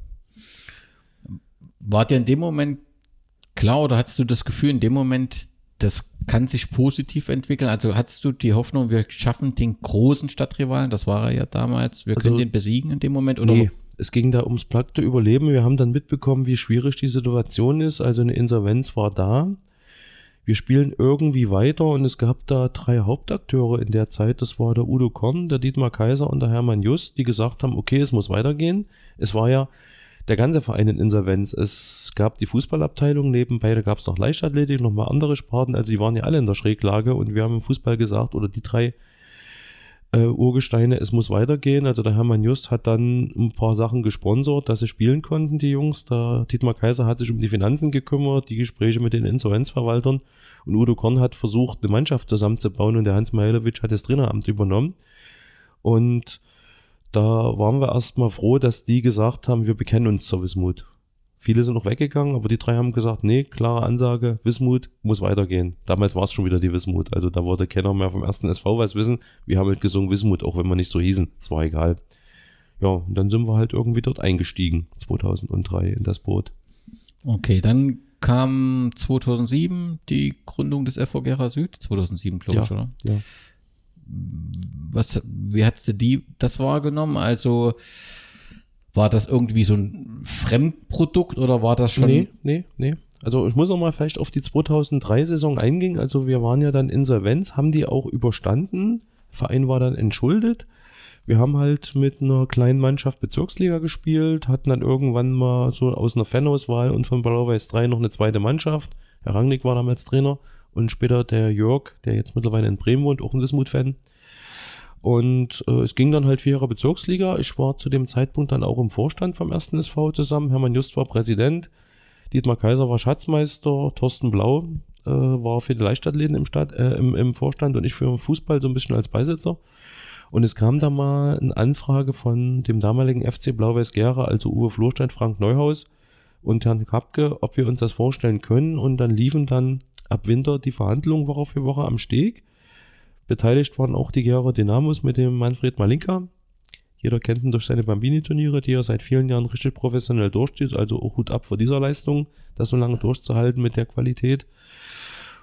War dir in dem Moment klar oder hattest du das Gefühl in dem Moment, das kann sich positiv entwickeln? Also hattest du die Hoffnung, wir schaffen den großen Stadtrivalen, das war er ja damals, wir können Also- den besiegen in dem Moment? Oder Nee, es ging da ums platte Überleben. Wir haben dann mitbekommen, wie schwierig die Situation ist. Also eine Insolvenz war da. Wir spielen irgendwie weiter und es gab da drei Hauptakteure in der Zeit. Das war der Udo Korn, der Dietmar Kaiser und der Hermann Just, die gesagt haben, okay, es muss weitergehen. Es war ja der ganze Verein in Insolvenz. Es gab die Fußballabteilung nebenbei, da gab es noch Leichtathletik, nochmal andere Sparten. Also die waren ja alle in der Schräglage und wir haben im Fußball gesagt, oder die drei äh, Urgesteine, es muss weitergehen. Also der Hermann Just hat dann ein paar Sachen gesponsert, dass sie spielen konnten, die Jungs. Der Dietmar Kaiser hat sich um die Finanzen gekümmert, die Gespräche mit den Insolvenzverwaltern. Und Udo Korn hat versucht, eine Mannschaft zusammenzubauen und der Hans Mihailovic hat das Traineramt übernommen. Und da waren wir erstmal froh, dass die gesagt haben, wir bekennen uns zur Wismut. Viele sind noch weggegangen, aber die drei haben gesagt, nee, klare Ansage, Wismut muss weitergehen. Damals war es schon wieder die Wismut. Also da wollte keiner mehr vom ersten SV was wissen. Wir haben halt gesungen Wismut, auch wenn wir nicht so hießen. Es war egal. Ja, und dann sind wir halt irgendwie dort eingestiegen, 2003 in das Boot. Okay, dann kam 2007 die Gründung des FV Gera Süd, 2007 glaube ich, Ja, oder? ja. Was, wie hast du die, das wahrgenommen? Also, war das irgendwie so ein Fremdprodukt oder war das schon? Nee, nee, nee. Also ich muss noch mal vielleicht auf die 2003-Saison eingehen. Also wir waren ja dann Insolvenz, haben die auch überstanden. Verein war dann entschuldet. Wir haben halt mit einer kleinen Mannschaft Bezirksliga gespielt, hatten dann irgendwann mal so aus einer Fanauswahl und von Blau-Weiß 3 noch eine zweite Mannschaft. Herr Rangnick war damals Trainer und später der Jörg, der jetzt mittlerweile in Bremen wohnt, auch ein Wismut-Fan. Und äh, es ging dann halt vier Jahre Bezirksliga. Ich war zu dem Zeitpunkt dann auch im Vorstand vom ersten SV zusammen. Hermann Just war Präsident. Dietmar Kaiser war Schatzmeister. Thorsten Blau äh, war für die Leichtathleten im, Stadt, äh, im, im Vorstand und ich für Fußball so ein bisschen als Beisitzer. Und es kam da mal eine Anfrage von dem damaligen FC Blau-Weiß Gera, also Uwe Florstein, Frank Neuhaus und Herrn Kapke, ob wir uns das vorstellen können. Und dann liefen dann ab Winter die Verhandlungen Woche für Woche am Steg. Beteiligt waren auch die Gera Dynamos mit dem Manfred Malinka. Jeder kennt ihn durch seine Bambini-Turniere, die er seit vielen Jahren richtig professionell durchzieht. Also auch Hut ab vor dieser Leistung, das so lange durchzuhalten mit der Qualität.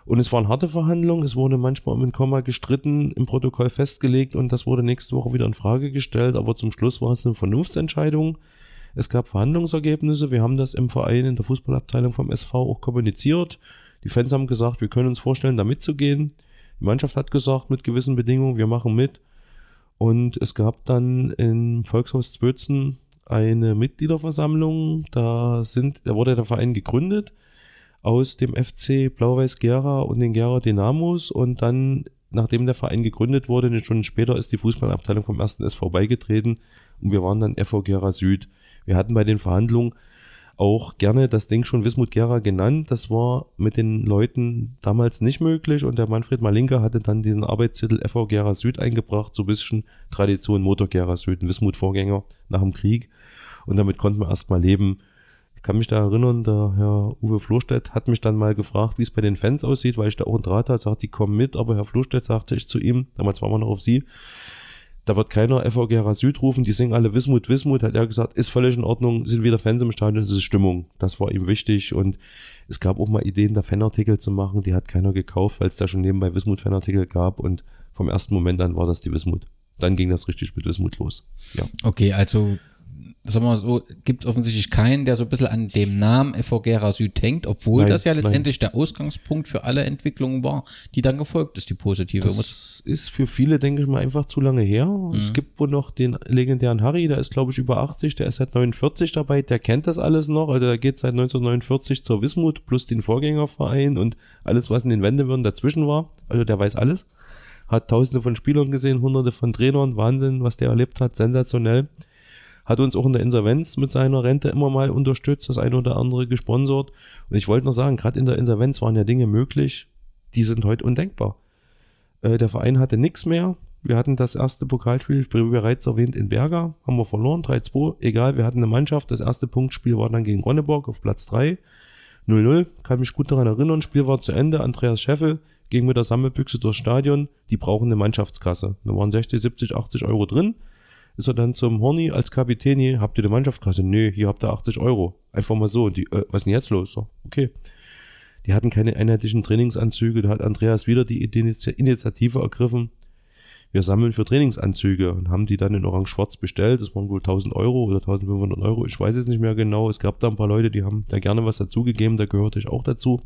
Und es waren harte Verhandlungen, es wurde manchmal um ein Komma gestritten, im Protokoll festgelegt und das wurde nächste Woche wieder in Frage gestellt, aber zum Schluss war es eine Vernunftsentscheidung. Es gab Verhandlungsergebnisse, wir haben das im Verein in der Fußballabteilung vom SV auch kommuniziert. Die Fans haben gesagt, wir können uns vorstellen, da mitzugehen. Die Mannschaft hat gesagt, mit gewissen Bedingungen, wir machen mit. Und es gab dann im Volkshaus Zwötzen eine Mitgliederversammlung. Da sind, da wurde der Verein gegründet aus dem FC Blau-Weiß Gera und den Gera Dynamos und dann, nachdem der Verein gegründet wurde, eine Stunde später ist die Fußballabteilung vom ersten SV beigetreten und wir waren dann FV Gera Süd. Wir hatten bei den Verhandlungen auch gerne das Ding schon Wismut Gera genannt. Das war mit den Leuten damals nicht möglich und der Manfred Malinka hatte dann diesen Arbeitstitel FV Gera Süd eingebracht, so ein bisschen Tradition Motor Gera Süd, ein Wismut-Vorgänger nach dem Krieg und damit konnten wir erstmal leben. Ich kann mich da erinnern, der Herr Uwe Florstedt hat mich dann mal gefragt, wie es bei den Fans aussieht, weil ich da auch einen Draht hatte, sagt, die kommen mit, aber Herr Florstedt sagte ich zu ihm, damals waren wir noch auf Sie, da wird keiner FV Süd rufen, die singen alle Wismut, Wismut, hat er gesagt, ist völlig in Ordnung, sind wieder Fans im Stadion, es ist Stimmung. Das war ihm wichtig und es gab auch mal Ideen, da Fanartikel zu machen, die hat keiner gekauft, weil es da schon nebenbei Wismut Fanartikel gab und vom ersten Moment an war das die Wismut. Dann ging das richtig mit Wismut los. Ja. Okay, also sagen wir mal so, gibt es offensichtlich keinen, der so ein bisschen an dem Namen FV Gera Süd hängt, obwohl Nein, das ja nein. letztendlich der Ausgangspunkt für alle Entwicklungen war, die dann gefolgt ist, die positive. Das ist für viele, denke ich mal, einfach zu lange her. Es Mhm. gibt wohl noch den legendären Harry, der ist, glaube ich, über 80, der ist seit 49 dabei, der kennt das alles noch. Also der geht seit 1949 zur Wismut plus den Vorgängerverein und alles, was in den Wendewürden dazwischen war. Also der weiß alles. Hat tausende von Spielern gesehen, hunderte von Trainern, Wahnsinn, was der erlebt hat, sensationell. Hat uns auch in der Insolvenz mit seiner Rente immer mal unterstützt, das eine oder andere gesponsert. Und ich wollte noch sagen, gerade in der Insolvenz waren ja Dinge möglich, die sind heute undenkbar. Äh, der Verein hatte nichts mehr. Wir hatten das erste Pokalspiel, wie bereits erwähnt, in Berger. Haben wir verloren, 3-2. Egal, wir hatten eine Mannschaft. Das erste Punktspiel war dann gegen Ronneborg auf Platz 3. 0-0. Kann mich gut daran erinnern. Spiel war zu Ende. Andreas Scheffel ging mit der Sammelbüchse durchs Stadion, die brauchen eine Mannschaftskasse. Da waren 60, 70, 80 Euro drin. Ist er dann zum Horny als Kapitän, hier, habt ihr eine Mannschaftskasse? Nö, hier habt ihr 80 Euro. Einfach mal so. Und die, äh, was ist denn jetzt los? So, okay. Die hatten keine einheitlichen Trainingsanzüge. Da hat Andreas wieder die Initiative ergriffen. Wir sammeln für Trainingsanzüge und haben die dann in Orange-Schwarz bestellt. Das waren wohl 1000 Euro oder 1500 Euro. Ich weiß es nicht mehr genau. Es gab da ein paar Leute, die haben da gerne was dazugegeben. Da gehörte ich auch dazu.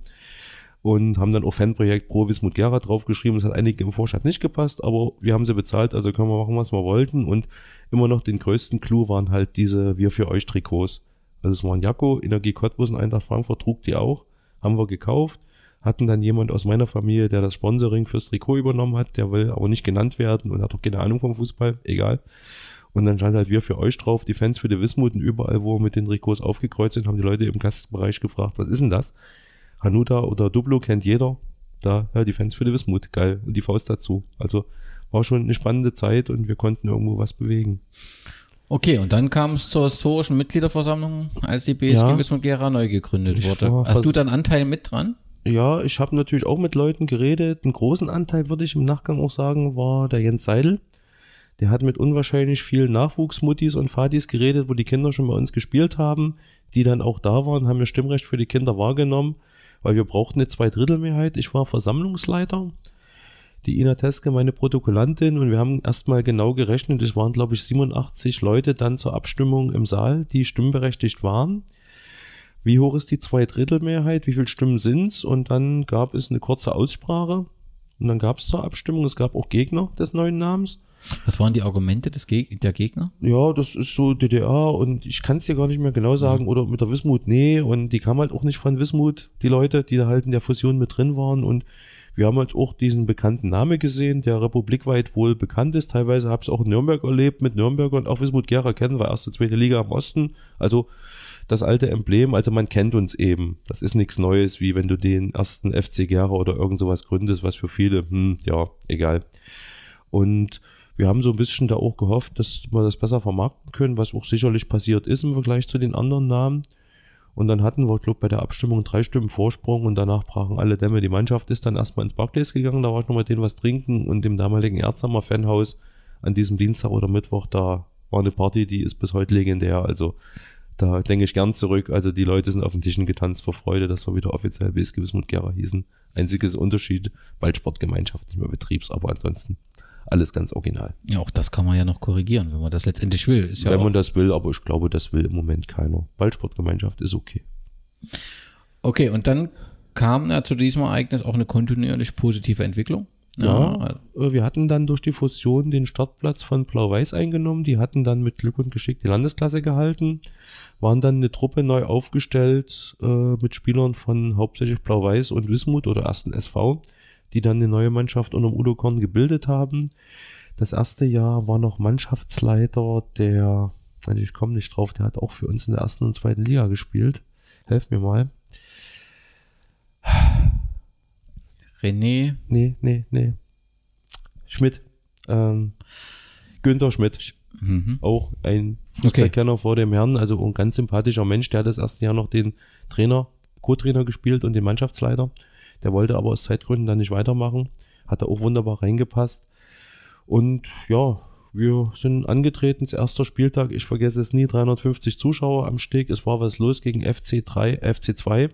Und haben dann auch Fanprojekt Pro Wismut Gera draufgeschrieben. Das hat einigen im Vorstand nicht gepasst, aber wir haben sie bezahlt, also können wir machen, was wir wollten. Und immer noch den größten Clou waren halt diese Wir für euch Trikots. Also es waren Jacko, Energie Cottbus und Eintracht Frankfurt trug die auch haben wir gekauft, hatten dann jemand aus meiner Familie, der das Sponsoring fürs Trikot übernommen hat, der will aber nicht genannt werden und hat auch keine Ahnung vom Fußball, egal. Und dann stand halt wir für euch drauf, die Fans für die Wismut und überall, wo wir mit den Trikots aufgekreuzt sind, haben die Leute im Gastbereich gefragt, was ist denn das? Hanuta oder Duplo kennt jeder. Da, ja, die Fans für die Wismut, geil. Und die Faust dazu. Also war schon eine spannende Zeit und wir konnten irgendwo was bewegen. Okay, und dann kam es zur historischen Mitgliederversammlung, als die BSG ja, Wismut Gera neu gegründet wurde. Hast du dann Anteil mit dran? Ja, ich habe natürlich auch mit Leuten geredet. Einen großen Anteil, würde ich im Nachgang auch sagen, war der Jens Seidel. Der hat mit unwahrscheinlich vielen Nachwuchsmuttis und Fatis geredet, wo die Kinder schon bei uns gespielt haben, die dann auch da waren, haben wir Stimmrecht für die Kinder wahrgenommen, weil wir brauchten eine Zweidrittelmehrheit. Ich war Versammlungsleiter die Ina Teske, meine Protokollantin, und wir haben erstmal genau gerechnet. Es waren, glaube ich, 87 Leute dann zur Abstimmung im Saal, die stimmberechtigt waren. Wie hoch ist die Zweidrittelmehrheit? Wie viele Stimmen sind's? Und dann gab es eine kurze Aussprache. Und dann gab es zur Abstimmung, es gab auch Gegner des neuen Namens. Was waren die Argumente des Geg der Gegner? Ja, das ist so DDR und ich kann es dir gar nicht mehr genau sagen. Mhm. Oder mit der Wismut, nee. Und die kamen halt auch nicht von Wismut, die Leute, die da halt in der Fusion mit drin waren. Und wir haben halt auch diesen bekannten Namen gesehen, der republikweit wohl bekannt ist. Teilweise habe ich es auch in Nürnberg erlebt mit Nürnberger und auch Wismut Gera kennen wir erste, zweite Liga im Osten. Also das alte Emblem, also man kennt uns eben. Das ist nichts Neues, wie wenn du den ersten FC Gera oder irgend sowas gründest, was für viele, hm, ja, egal. Und wir haben so ein bisschen da auch gehofft, dass wir das besser vermarkten können, was auch sicherlich passiert ist im Vergleich zu den anderen Namen. Und dann hatten wir, glaube bei der Abstimmung drei Stimmen Vorsprung und danach brachen alle Dämme. Die Mannschaft ist dann erstmal ins Barclays gegangen, da war ich noch mit denen was trinken und im damaligen Erzhammer Fanhaus an diesem Dienstag oder Mittwoch, da war eine Party, die ist bis heute legendär. Also da denke ich gern zurück. Also die Leute sind auf den Tischen getanzt vor Freude, dass wir wieder offiziell BSG Wismut Gera hießen. Einziges Unterschied, Ballsportgemeinschaft, nicht mehr Betriebs, aber ansonsten alles ganz original. Ja, auch das kann man ja noch korrigieren, wenn man das letztendlich will. Ist ja wenn man das will, aber ich glaube, das will im Moment keiner. Ballsportgemeinschaft ist okay. Okay, und dann kam ja zu diesem Ereignis auch eine kontinuierlich positive Entwicklung. Ja, ja, äh, wir hatten dann durch die Fusion den Startplatz von Blau-Weiß eingenommen. Die hatten dann mit Glück und Geschick die Landesklasse gehalten, waren dann eine Truppe neu aufgestellt äh, mit Spielern von hauptsächlich Blau-Weiß und Wismut oder ersten SV die dann eine neue Mannschaft unter Udo Korn gebildet haben. Das erste Jahr war noch Mannschaftsleiter, der, also ich komme nicht drauf, der hat auch für uns in der ersten und zweiten Liga gespielt. Helf mir mal. René? Nee, nee, nee. Schmidt. Ähm, Günther Schmidt. Mhm. Auch ein Fußballkenner okay. vor dem Herrn, also ein ganz sympathischer Mensch. Der hat das erste Jahr noch den Trainer, Co-Trainer gespielt und den Mannschaftsleiter. Der wollte aber aus Zeitgründen dann nicht weitermachen. Hat er auch wunderbar reingepasst. Und ja, wir sind angetreten, erster Spieltag. Ich vergesse es nie, 350 Zuschauer am Steg. Es war was los gegen FC 3, FC 2.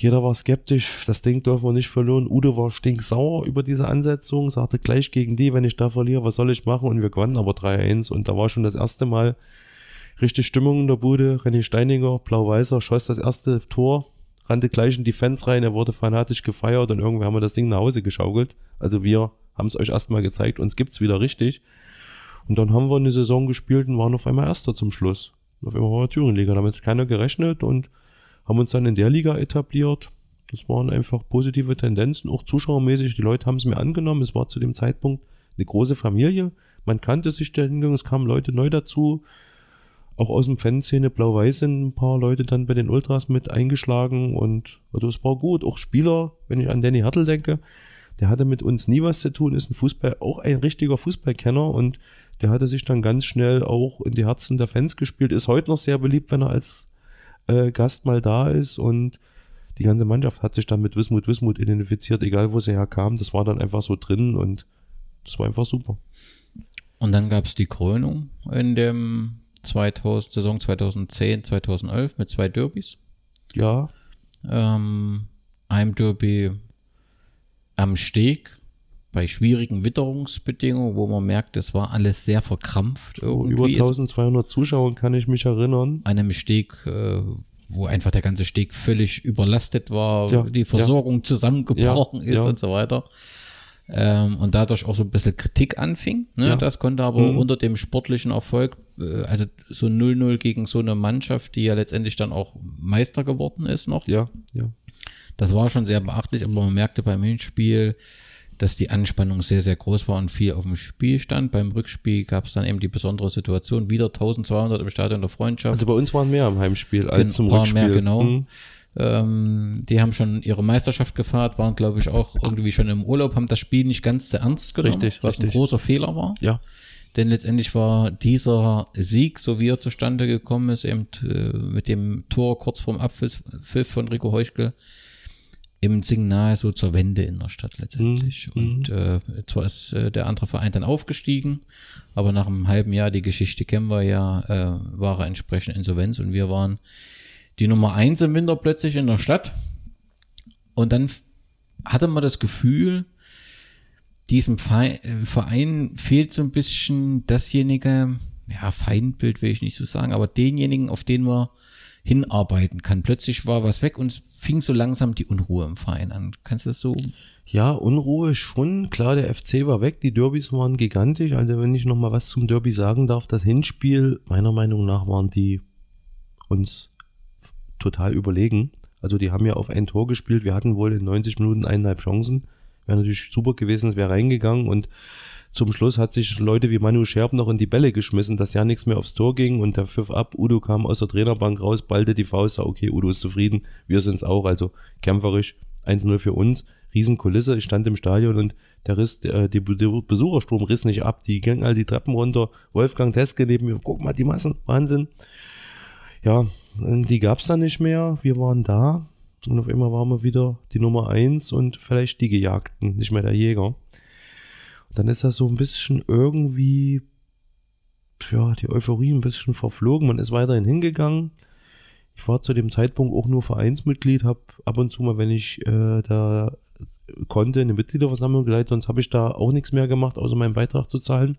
Jeder war skeptisch, das Ding dürfen wir nicht verlieren. Udo war stinksauer über diese Ansetzung, sagte gleich gegen die, wenn ich da verliere, was soll ich machen? Und wir gewannen aber 3-1 und da war schon das erste Mal richtig Stimmung in der Bude. René Steininger, blau-weißer, schoss das erste Tor rannte gleich in die Fans rein, er wurde fanatisch gefeiert und irgendwie haben wir das Ding nach Hause geschaukelt. Also wir haben es euch erstmal gezeigt, uns gibt's wieder richtig. Und dann haben wir eine Saison gespielt und waren auf einmal Erster zum Schluss. Auf einmal war wir Thüringenliga. Damit hat keiner gerechnet und haben uns dann in der Liga etabliert. Das waren einfach positive Tendenzen, auch zuschauermäßig. Die Leute haben es mir angenommen. Es war zu dem Zeitpunkt eine große Familie. Man kannte sich da hingegangen, es kamen Leute neu dazu auch aus dem Fanszene Blau-Weiß sind ein paar Leute dann bei den Ultras mit eingeschlagen und also es war gut. Auch Spieler, wenn ich an Danny Hertel denke, der hatte mit uns nie was zu tun, ist ein Fußball, auch ein richtiger Fußballkenner und der hatte sich dann ganz schnell auch in die Herzen der Fans gespielt, ist heute noch sehr beliebt, wenn er als äh, Gast mal da ist und die ganze Mannschaft hat sich dann mit Wismut Wismut identifiziert, egal wo sie herkam. Das war dann einfach so drin und das war einfach super. Und dann gab es die Krönung in dem 2000, Saison 2010, 2011 mit zwei Derbys. Ja. Ähm, einem Derby am Steg bei schwierigen Witterungsbedingungen, wo man merkt, es war alles sehr verkrampft. Irgendwie. Über 1200 Zuschauer kann ich mich erinnern. An einem Steg, äh, wo einfach der ganze Steg völlig überlastet war, Ja, die Versorgung ja. zusammengebrochen Ja, ist und so weiter. Ähm, und dadurch auch so ein bisschen Kritik anfing. Ne? Ja. Das konnte aber Mhm. unter dem sportlichen Erfolg, äh, also so 0-0 gegen so eine Mannschaft, die ja letztendlich dann auch Meister geworden ist noch. Ja, ja. Das war schon sehr beachtlich, aber man merkte beim Hinspiel, dass die Anspannung sehr, sehr groß war und viel auf dem Spiel stand. Beim Rückspiel gab es dann eben die besondere Situation, wieder 1200 im Stadion der Freundschaft. Also bei uns waren mehr im Heimspiel als Gen- zum waren Rückspiel. mehr, genau. Mhm. Ähm, die haben schon ihre Meisterschaft gefeiert, waren, glaube ich, auch irgendwie schon im Urlaub, haben das Spiel nicht ganz zu ernst genommen, Richtig, was ein richtig. großer Fehler war. Ja. Denn letztendlich war dieser Sieg, so wie er zustande gekommen ist, eben äh, mit dem Tor kurz vorm Abpfiff Pfiff von Rico Heuschkel, im Signal so zur Wende in der Stadt letztendlich. Mhm. Und äh, zwar ist äh, der andere Verein dann aufgestiegen, aber nach einem halben Jahr, die Geschichte kennen wir ja, äh, war er entsprechend Insolvenz und wir waren die Nummer eins im Winter plötzlich in der Stadt. Und dann hatte man das Gefühl, diesem äh, Verein fehlt so ein bisschen dasjenige, ja, Feindbild will ich nicht so sagen, aber denjenigen, auf den man hinarbeiten kann. Plötzlich war was weg und fing so langsam die Unruhe im Verein an. Kannst du das so? Ja, Unruhe schon. Klar, der FC war weg, die Derbys waren gigantisch. Also wenn ich noch mal was zum Derby sagen darf, das Hinspiel, meiner Meinung nach, waren die uns total überlegen. Also die haben ja auf ein Tor gespielt. Wir hatten wohl in 90 Minuten eineinhalb Chancen. Wäre natürlich super gewesen, es wäre reingegangen und zum Schluss hat sich Leute wie Manu Scherb noch in die Bälle geschmissen, dass ja nichts mehr aufs Tor ging und der pfiff ab. Udo kam aus der Trainerbank raus, ballte die Faust, sah, okay, Udo ist zufrieden, wir sind's auch, also kämpferisch 1-0 für uns. Riesenkulisse, ich stand im Stadion und der Riss, äh, die, der Besuchersturm riss nicht ab, die gingen all die Treppen runter. Wolfgang Teske neben mir, guck mal die Massen, Wahnsinn. Ja, und die gab's dann nicht mehr, wir waren da und auf einmal waren wir wieder die Nummer eins und vielleicht die Gejagten, nicht mehr der Jäger. Und dann ist das so ein bisschen irgendwie, ja, die Euphorie ein bisschen verflogen. Man ist weiterhin hingegangen. Ich war zu dem Zeitpunkt auch nur Vereinsmitglied, habe ab und zu mal, wenn ich äh, da konnte, eine Mitgliederversammlung geleitet, sonst habe ich da auch nichts mehr gemacht, außer meinen Beitrag zu zahlen.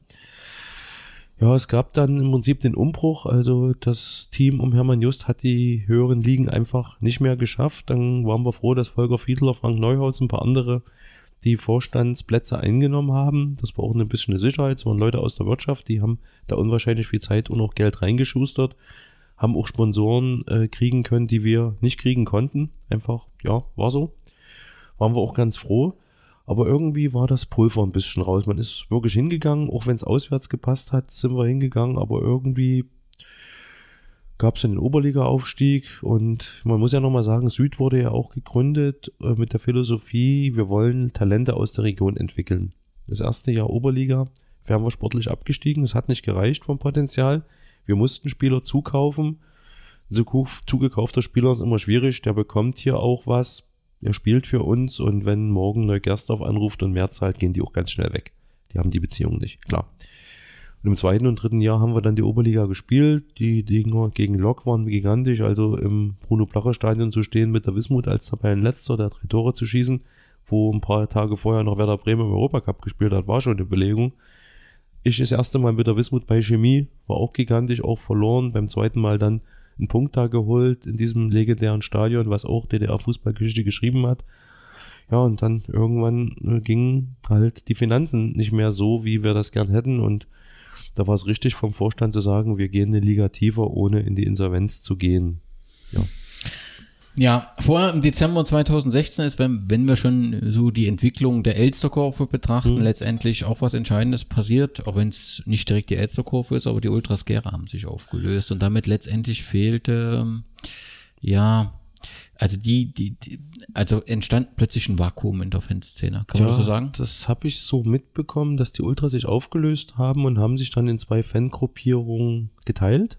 Ja, es gab dann im Prinzip den Umbruch. Also das Team um Hermann Just hat die höheren Ligen einfach nicht mehr geschafft. Dann waren wir froh, dass Volker Fiedler, Frank Neuhaus und ein paar andere die Vorstandsplätze eingenommen haben. Das war auch ein bisschen eine Sicherheit. Es waren Leute aus der Wirtschaft, die haben da unwahrscheinlich viel Zeit und auch Geld reingeschustert, haben auch Sponsoren äh, kriegen können, die wir nicht kriegen konnten. Einfach, ja, war so. Waren wir auch ganz froh. Aber irgendwie war das Pulver ein bisschen raus. Man ist wirklich hingegangen, auch wenn es auswärts gepasst hat, sind wir hingegangen, aber irgendwie gab es den Oberliga-Aufstieg und man muss ja nochmal sagen, Süd wurde ja auch gegründet äh, mit der Philosophie, wir wollen Talente aus der Region entwickeln. Das erste Jahr Oberliga wären wir sportlich abgestiegen, es hat nicht gereicht vom Potenzial. Wir mussten Spieler zukaufen. Zugekaufter Spieler ist immer schwierig, der bekommt hier auch was, er spielt für uns und wenn morgen Neugersdorf anruft und mehr zahlt, gehen die auch ganz schnell weg. Die haben die Beziehung nicht, klar. Und im zweiten und dritten Jahr haben wir dann die Oberliga gespielt. Die Dinger gegen Lok waren gigantisch. Also im Bruno-Placher-Stadion zu stehen mit der Wismut als Tabellenletzter, der drei Tore zu schießen, wo ein paar Tage vorher noch Werder Bremen im Europacup gespielt hat, war schon eine Belegung. Ich das erste Mal mit der Wismut bei Chemie, war auch gigantisch, auch verloren. Beim zweiten Mal dann einen Punkt da geholt in diesem legendären Stadion, was auch DDR-Fußballgeschichte geschrieben hat. Ja, und dann irgendwann äh, gingen halt die Finanzen nicht mehr so, wie wir das gern hätten. Und da war es richtig vom Vorstand zu sagen, wir gehen eine Liga tiefer, ohne in die Insolvenz zu gehen. Ja. Ja, vorher im Dezember 2016 ist, wenn, wenn wir schon so die Entwicklung der Elsterkurve betrachten, Mhm. letztendlich auch was Entscheidendes passiert, auch wenn es nicht direkt die Elsterkurve ist, aber die Ultras Gera haben sich aufgelöst und damit letztendlich fehlte, ähm, ja, also die, die, die also entstand plötzlich ein Vakuum in der Fanszene, kann man ja, so sagen? Das habe ich so mitbekommen, dass die Ultras sich aufgelöst haben und haben sich dann in zwei Fangruppierungen geteilt.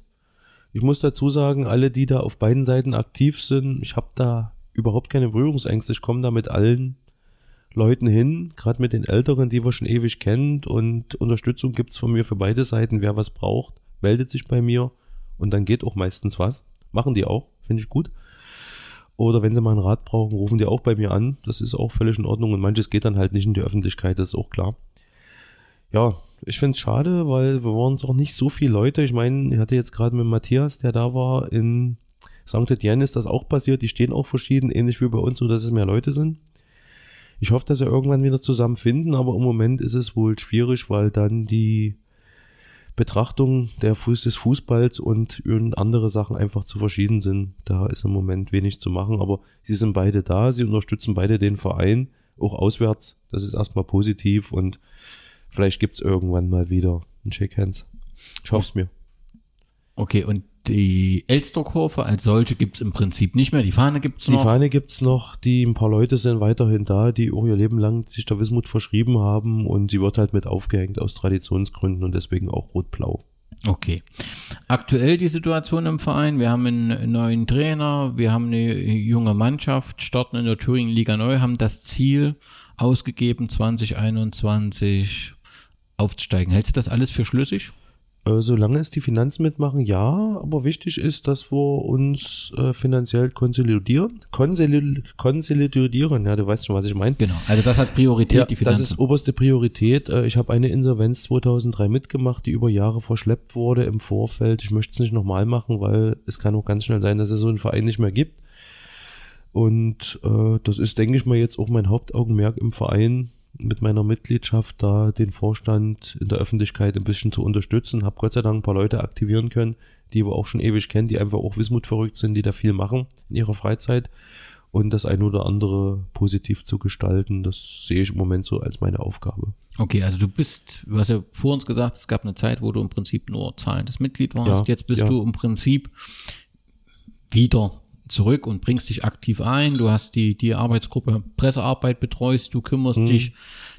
Ich muss dazu sagen, alle, die da auf beiden Seiten aktiv sind, ich habe da überhaupt keine Berührungsängste. Ich komme da mit allen Leuten hin, gerade mit den Älteren, die wir schon ewig kennt und Unterstützung gibt's von mir für beide Seiten. Wer was braucht, meldet sich bei mir und dann geht auch meistens was. Machen die auch, finde ich gut. Oder wenn sie mal einen Rat brauchen, rufen die auch bei mir an. Das ist auch völlig in Ordnung und manches geht dann halt nicht in die Öffentlichkeit, das ist auch klar. Ja, ich finde es schade, weil wir waren es auch nicht so viele Leute. Ich meine, ich hatte jetzt gerade mit Matthias, der da war, in St. Etienne ist das auch passiert. Die stehen auch verschieden, ähnlich wie bei uns, so dass es mehr Leute sind. Ich hoffe, dass sie irgendwann wieder zusammenfinden, aber im Moment ist es wohl schwierig, weil dann die Betrachtung der Fuß des Fußballs und andere Sachen einfach zu verschieden sind. Da ist im Moment wenig zu machen, aber sie sind beide da, sie unterstützen beide den Verein, auch auswärts. Das ist erstmal positiv und vielleicht gibt es irgendwann mal wieder ein Shake Hands. Ich hoffe es mir. Okay, und die Elsterkurve als solche gibt's im Prinzip nicht mehr. Die Fahne gibt's noch. Die Fahne gibt's noch. Die ein paar Leute sind weiterhin da, die auch ihr Leben lang sich der Wismut verschrieben haben und sie wird halt mit aufgehängt aus Traditionsgründen und deswegen auch rot-blau. Okay. Aktuell die Situation im Verein. Wir haben einen neuen Trainer, wir haben eine junge Mannschaft, starten in der Thüringen Liga neu, haben das Ziel ausgegeben 2021 aufzusteigen. Hältst du das alles für schlüssig? Äh, solange es die Finanzen mitmachen, ja, aber wichtig ist, dass wir uns äh, finanziell konsolidieren. Konsolid konsolidieren, ja, du weißt schon, was ich meine. Genau, also das hat Priorität, ja, die Finanzen. Das ist oberste Priorität. Äh, ich habe eine Insolvenz 2003 mitgemacht, die über Jahre verschleppt wurde im Vorfeld. Ich möchte es nicht nochmal machen, weil es kann auch ganz schnell sein, dass es so einen Verein nicht mehr gibt. Und äh, das ist, denke ich mal, jetzt auch mein Hauptaugenmerk im Verein, mit meiner Mitgliedschaft da den Vorstand in der Öffentlichkeit ein bisschen zu unterstützen. Habe Gott sei Dank ein paar Leute aktivieren können, die wir auch schon ewig kennen, die einfach auch Wismut verrückt sind, die da viel machen in ihrer Freizeit. Und das ein oder andere positiv zu gestalten, das sehe ich im Moment so als meine Aufgabe. Okay, also du bist, du hast ja vor uns gesagt, es gab eine Zeit, wo du im Prinzip nur zahlendes Mitglied warst. Ja, Jetzt bist ja. du im Prinzip wieder zurück und bringst dich aktiv ein. Du hast die, die Arbeitsgruppe Pressearbeit betreust, du kümmerst mhm. dich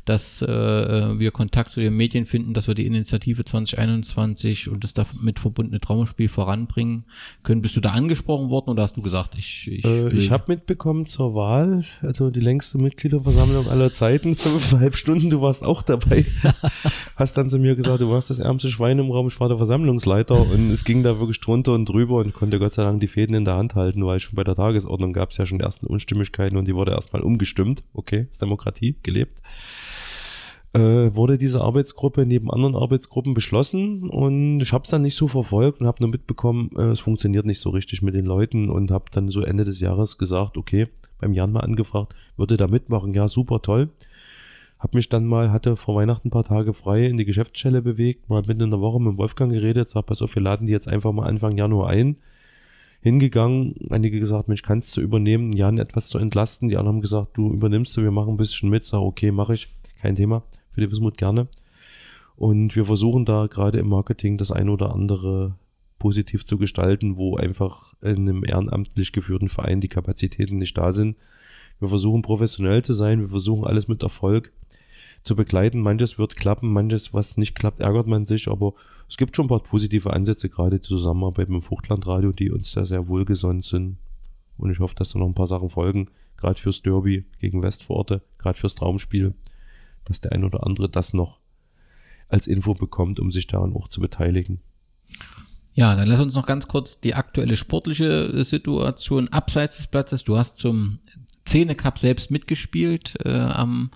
dass äh, wir Kontakt zu den Medien finden, dass wir die Initiative 2021 und das damit verbundene Traumaspiel voranbringen können. Bist du da angesprochen worden oder hast du gesagt, ich Ich, äh, ich habe mitbekommen zur Wahl, also die längste Mitgliederversammlung aller Zeiten, fünfeinhalb Stunden, du warst auch dabei. hast dann zu mir gesagt, du warst das ärmste Schwein im Raum, ich war der Versammlungsleiter und es ging da wirklich drunter und drüber und konnte Gott sei Dank die Fäden in der Hand halten, weil schon bei der Tagesordnung gab es ja schon die ersten Unstimmigkeiten und die wurde erstmal umgestimmt. Okay, ist Demokratie, gelebt äh, wurde diese Arbeitsgruppe neben anderen Arbeitsgruppen beschlossen und ich habe es dann nicht so verfolgt und habe nur mitbekommen, äh, es funktioniert nicht so richtig mit den Leuten und habe dann so Ende des Jahres gesagt, okay, beim Jan mal angefragt, würde da mitmachen, ja super toll. Hab mich dann mal, hatte vor Weihnachten ein paar Tage frei in die Geschäftsstelle bewegt, mal mitten in der Woche mit Wolfgang geredet, sag, pass auf, wir laden die jetzt einfach mal Anfang Januar ein. Hingegangen, einige gesagt, Mensch, kannst du übernehmen, Jan etwas zu entlasten. Die anderen haben gesagt, du übernimmst du, wir machen ein bisschen mit. Sag, okay, mache ich, kein Thema für die Wismut gerne. Und wir versuchen da gerade im Marketing das eine oder andere positiv zu gestalten, wo einfach in einem ehrenamtlich geführten Verein die Kapazitäten nicht da sind. Wir versuchen professionell zu sein, wir versuchen alles mit Erfolg zu begleiten. Manches wird klappen, manches, was nicht klappt, ärgert man sich, aber es gibt schon ein paar positive Ansätze, gerade die Zusammenarbeit mit dem Fruchtlandradio, die uns da sehr wohlgesonnen sind. Und ich hoffe, dass da noch ein paar Sachen folgen, gerade fürs Derby gegen Westforte, gerade fürs Traumspiel dass der ein oder andere das noch als Info bekommt, um sich daran auch zu beteiligen. Ja, dann lass uns noch ganz kurz die aktuelle sportliche Situation abseits des Platzes. Du hast zum Zähne Cup selbst mitgespielt äh, am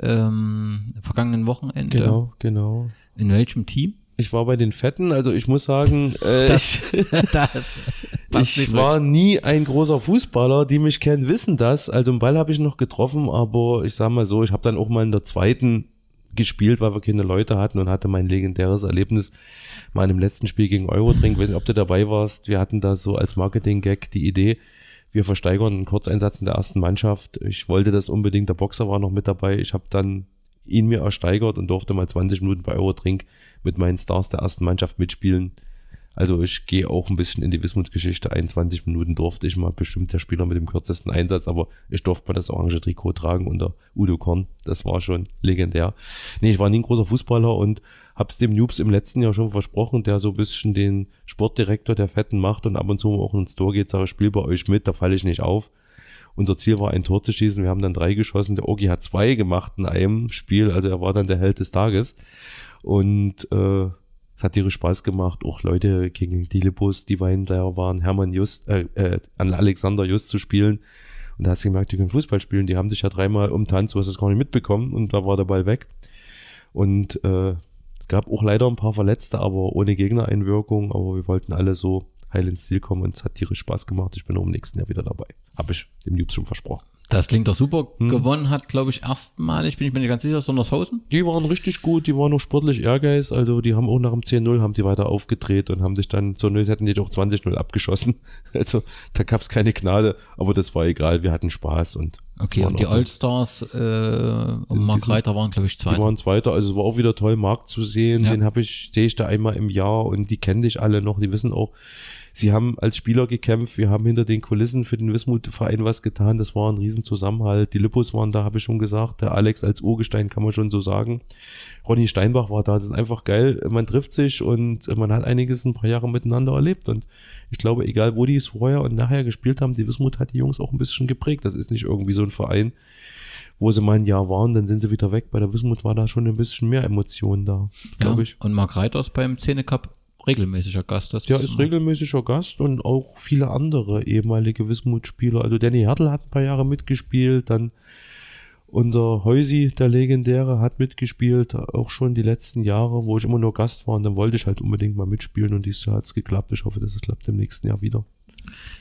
ähm, vergangenen Wochenende. Genau, genau. In welchem Team? Ich war bei den Fetten, also ich muss sagen, äh, das, das ich war nie ein großer Fußballer. Die mich kennen, wissen das. Also einen Ball habe ich noch getroffen, aber ich sag mal so, ich habe dann auch mal in der zweiten gespielt, weil wir keine Leute hatten und hatte mein legendäres Erlebnis mal in dem letzten Spiel gegen Eurodrink. Ich weiß nicht, ob du dabei warst. Wir hatten da so als Marketing-Gag die Idee, wir versteigern einen Kurzeinsatz in der ersten Mannschaft. Ich wollte das unbedingt, der Boxer war noch mit dabei. Ich habe dann ihn mir ersteigert und durfte mal 20 Minuten bei Eurotrink mit meinen Stars der ersten Mannschaft mitspielen. Also ich gehe auch ein bisschen in die Wismut-Geschichte. 21 Minuten durfte ich mal bestimmt der Spieler mit dem kürzesten Einsatz, aber ich durfte mal das orange Trikot tragen unter Udo Korn. Das war schon legendär. Nee, ich war nie ein großer Fußballer und hab's dem Noobs im letzten Jahr schon versprochen, der so ein bisschen den Sportdirektor der Fetten macht und ab und zu auch ins Tor geht, sage, ich spiel bei euch mit, da falle ich nicht auf. Unser Ziel war, ein Tor zu schießen. Wir haben dann drei geschossen. Der Ogi hat zwei gemacht in einem Spiel. Also er war dann der Held des Tages. Und äh, es hat tierisch Spaß gemacht, auch Leute gegen die Libus, die Wein da waren, Hermann Just, äh, äh, an Alexander Just zu spielen. Und da hast du gemerkt, die können Fußball spielen. Die haben dich ja dreimal umtanzt, du hast das gar nicht mitbekommen und da war der Ball weg. Und äh, es gab auch leider ein paar Verletzte, aber ohne Gegnereinwirkung. Aber wir wollten alle so heil ins Ziel kommen und es hat tierisch Spaß gemacht. Ich bin auch im nächsten Jahr wieder dabei. Habe ich dem Jubs schon versprochen. Das klingt doch super. Hm. Gewonnen hat, glaube ich, erstmalig, bin ich mir nicht ganz sicher, Sondershausen. Die waren richtig gut, die waren auch sportlich Ehrgeiz, also die haben auch nach dem 10-0 haben die weiter aufgedreht und haben sich dann, zur Not hätten die doch 20-0 abgeschossen. Also da gab es keine Gnade, aber das war egal, wir hatten Spaß und Okay, und die Allstars äh, und Mark sind- Reiter waren, glaube ich, Die zwei. waren Zweiter, also es war auch wieder toll, Marc zu sehen. Ja. Den habe ich, sehe ich da einmal im Jahr und die kennen dich alle noch, die wissen auch, sie haben als Spieler gekämpft, wir haben hinter den Kulissen für den Wismut-Verein was getan, das war ein Riesenzusammenhalt. Die Lippos waren da, habe ich schon gesagt, der Alex als Urgestein kann man schon so sagen. Ronny Steinbach war da, das ist einfach geil, man trifft sich und man hat einiges ein paar Jahre miteinander erlebt und ich glaube, egal wo die es vorher und nachher gespielt haben, die Wismut hat die Jungs auch ein bisschen geprägt. Das ist nicht irgendwie so ein Verein, wo sie mal ein Jahr waren, dann sind sie wieder weg. Bei der Wismut war da schon ein bisschen mehr Emotionen da, ja. glaube ich. Und Mark Reiter ist beim Szene Cup regelmäßiger Gast. Das Der ist regelmäßiger Gast und auch viele andere ehemalige Wismut-Spieler. Also Danny Hertel hat ein paar Jahre mitgespielt, dann unser Heusi, der Legendäre, hat mitgespielt, auch schon die letzten Jahre, wo ich immer nur Gast war und dann wollte ich halt unbedingt mal mitspielen und dieses Jahr hat es geklappt. Ich hoffe, dass es klappt im nächsten Jahr wieder.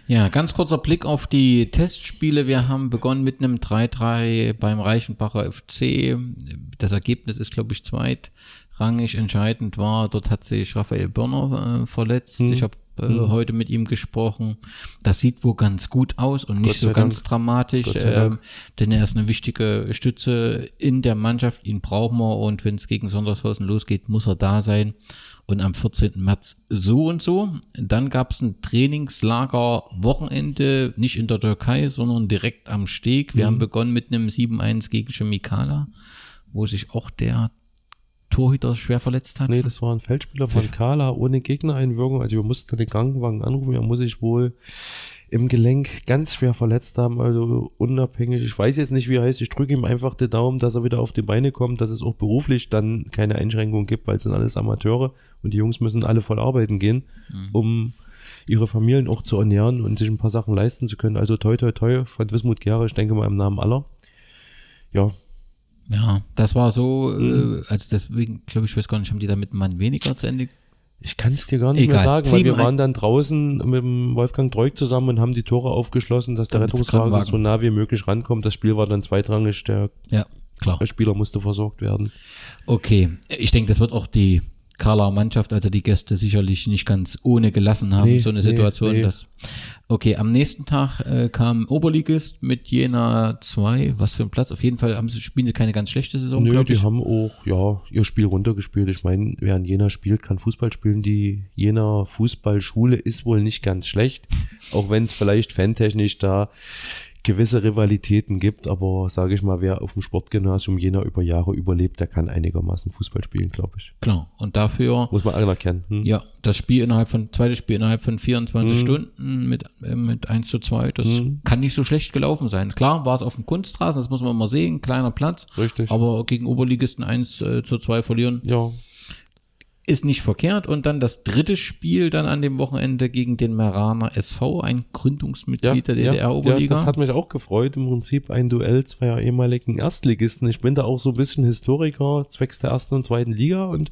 Ja, ganz kurzer Blick auf die Testspiele. Wir haben begonnen mit einem 3-3 beim Reichenbacher FC. Das Ergebnis ist, glaube ich, zweitrangig. Entscheidend war, dort hat sich Raphael Börner äh, verletzt. Hm. Ich habe äh, heute mit ihm gesprochen. Das sieht wohl ganz gut aus und nicht so ganz Dank. dramatisch, sei Dank. ähm, denn er ist eine wichtige Stütze in der Mannschaft. Ihn brauchen wir und wenn es gegen Sondershausen losgeht, muss er da sein. Und am 14. März so und so. Dann gab es ein Trainingslager Wochenende, nicht in der Türkei, sondern direkt am Steg. Wir Mhm. haben begonnen mit einem 7-1 gegen Chemikala, wo sich auch der Torhüter schwer verletzt hat. Nee, das war ein Feldspieler von Kala ohne Gegnereinwirkung. Also wir mussten den Krankenwagen anrufen. Er muss sich wohl im Gelenk ganz schwer verletzt haben. Also unabhängig. Ich weiß jetzt nicht, wie er heißt. Ich drücke ihm einfach den Daumen, dass er wieder auf die Beine kommt, dass es auch beruflich dann keine Einschränkungen gibt, weil es sind alles Amateure und die Jungs müssen alle voll arbeiten gehen, um ihre Familien auch zu ernähren und sich ein paar Sachen leisten zu können. Also toi toi toi von Wismut Gera, ich denke mal im Namen aller. Ja, Ja, das war so, Mhm. äh, also deswegen, glaube ich, weiß gar nicht, haben die da mit einem Mann weniger zu Ende Ich kann es dir gar nicht mehr Egal. sagen, weil wir waren dann draußen mit dem Wolfgang Treuk zusammen und haben die Tore aufgeschlossen, dass der Rettungswagen so nah wie möglich rankommt. Das Spiel war dann zweitrangig, der Ja, klar. Spieler musste versorgt werden. Okay, ich denke, das wird auch die Karla Mannschaft, also die Gäste sicherlich nicht ganz ohne gelassen haben, Nee, so eine nee, Situation. nee. Dass, okay, am nächsten Tag äh, kam Oberligist mit Jena 2, was für ein Platz. Auf jeden Fall haben sie, spielen sie keine ganz schlechte Saison, Nö, glaube die ich. haben auch, ja, ihr Spiel runtergespielt. Ich meine, wer in Jena spielt, kann Fußball spielen. Die Jena Fußballschule ist wohl nicht ganz schlecht, auch wenn es vielleicht fantechnisch da gewisse Rivalitäten gibt, aber sage ich mal, wer auf dem Sportgymnasium Jena über Jahre überlebt, der kann einigermaßen Fußball spielen, glaube ich. Klar, und dafür, Muss man anerkennen. Hm? ja, das Spiel innerhalb von, zweites Spiel innerhalb von 24 Mhm. Stunden mit, äh, mit 1 zu 2, das Mhm. kann nicht so schlecht gelaufen sein. Klar, war es auf dem Kunstrasen, das muss man mal sehen, kleiner Platz. Richtig. Aber gegen Oberligisten 1 äh, zu 2 verlieren, Ja, ist nicht verkehrt. Und dann das dritte Spiel dann an dem Wochenende gegen den Meraner SV, ein Gründungsmitglied der ja, DDR-Oberliga. Ja, das hat mich auch gefreut. Im Prinzip ein Duell zweier ehemaligen Erstligisten. Ich bin da auch so ein bisschen Historiker zwecks der ersten und zweiten Liga und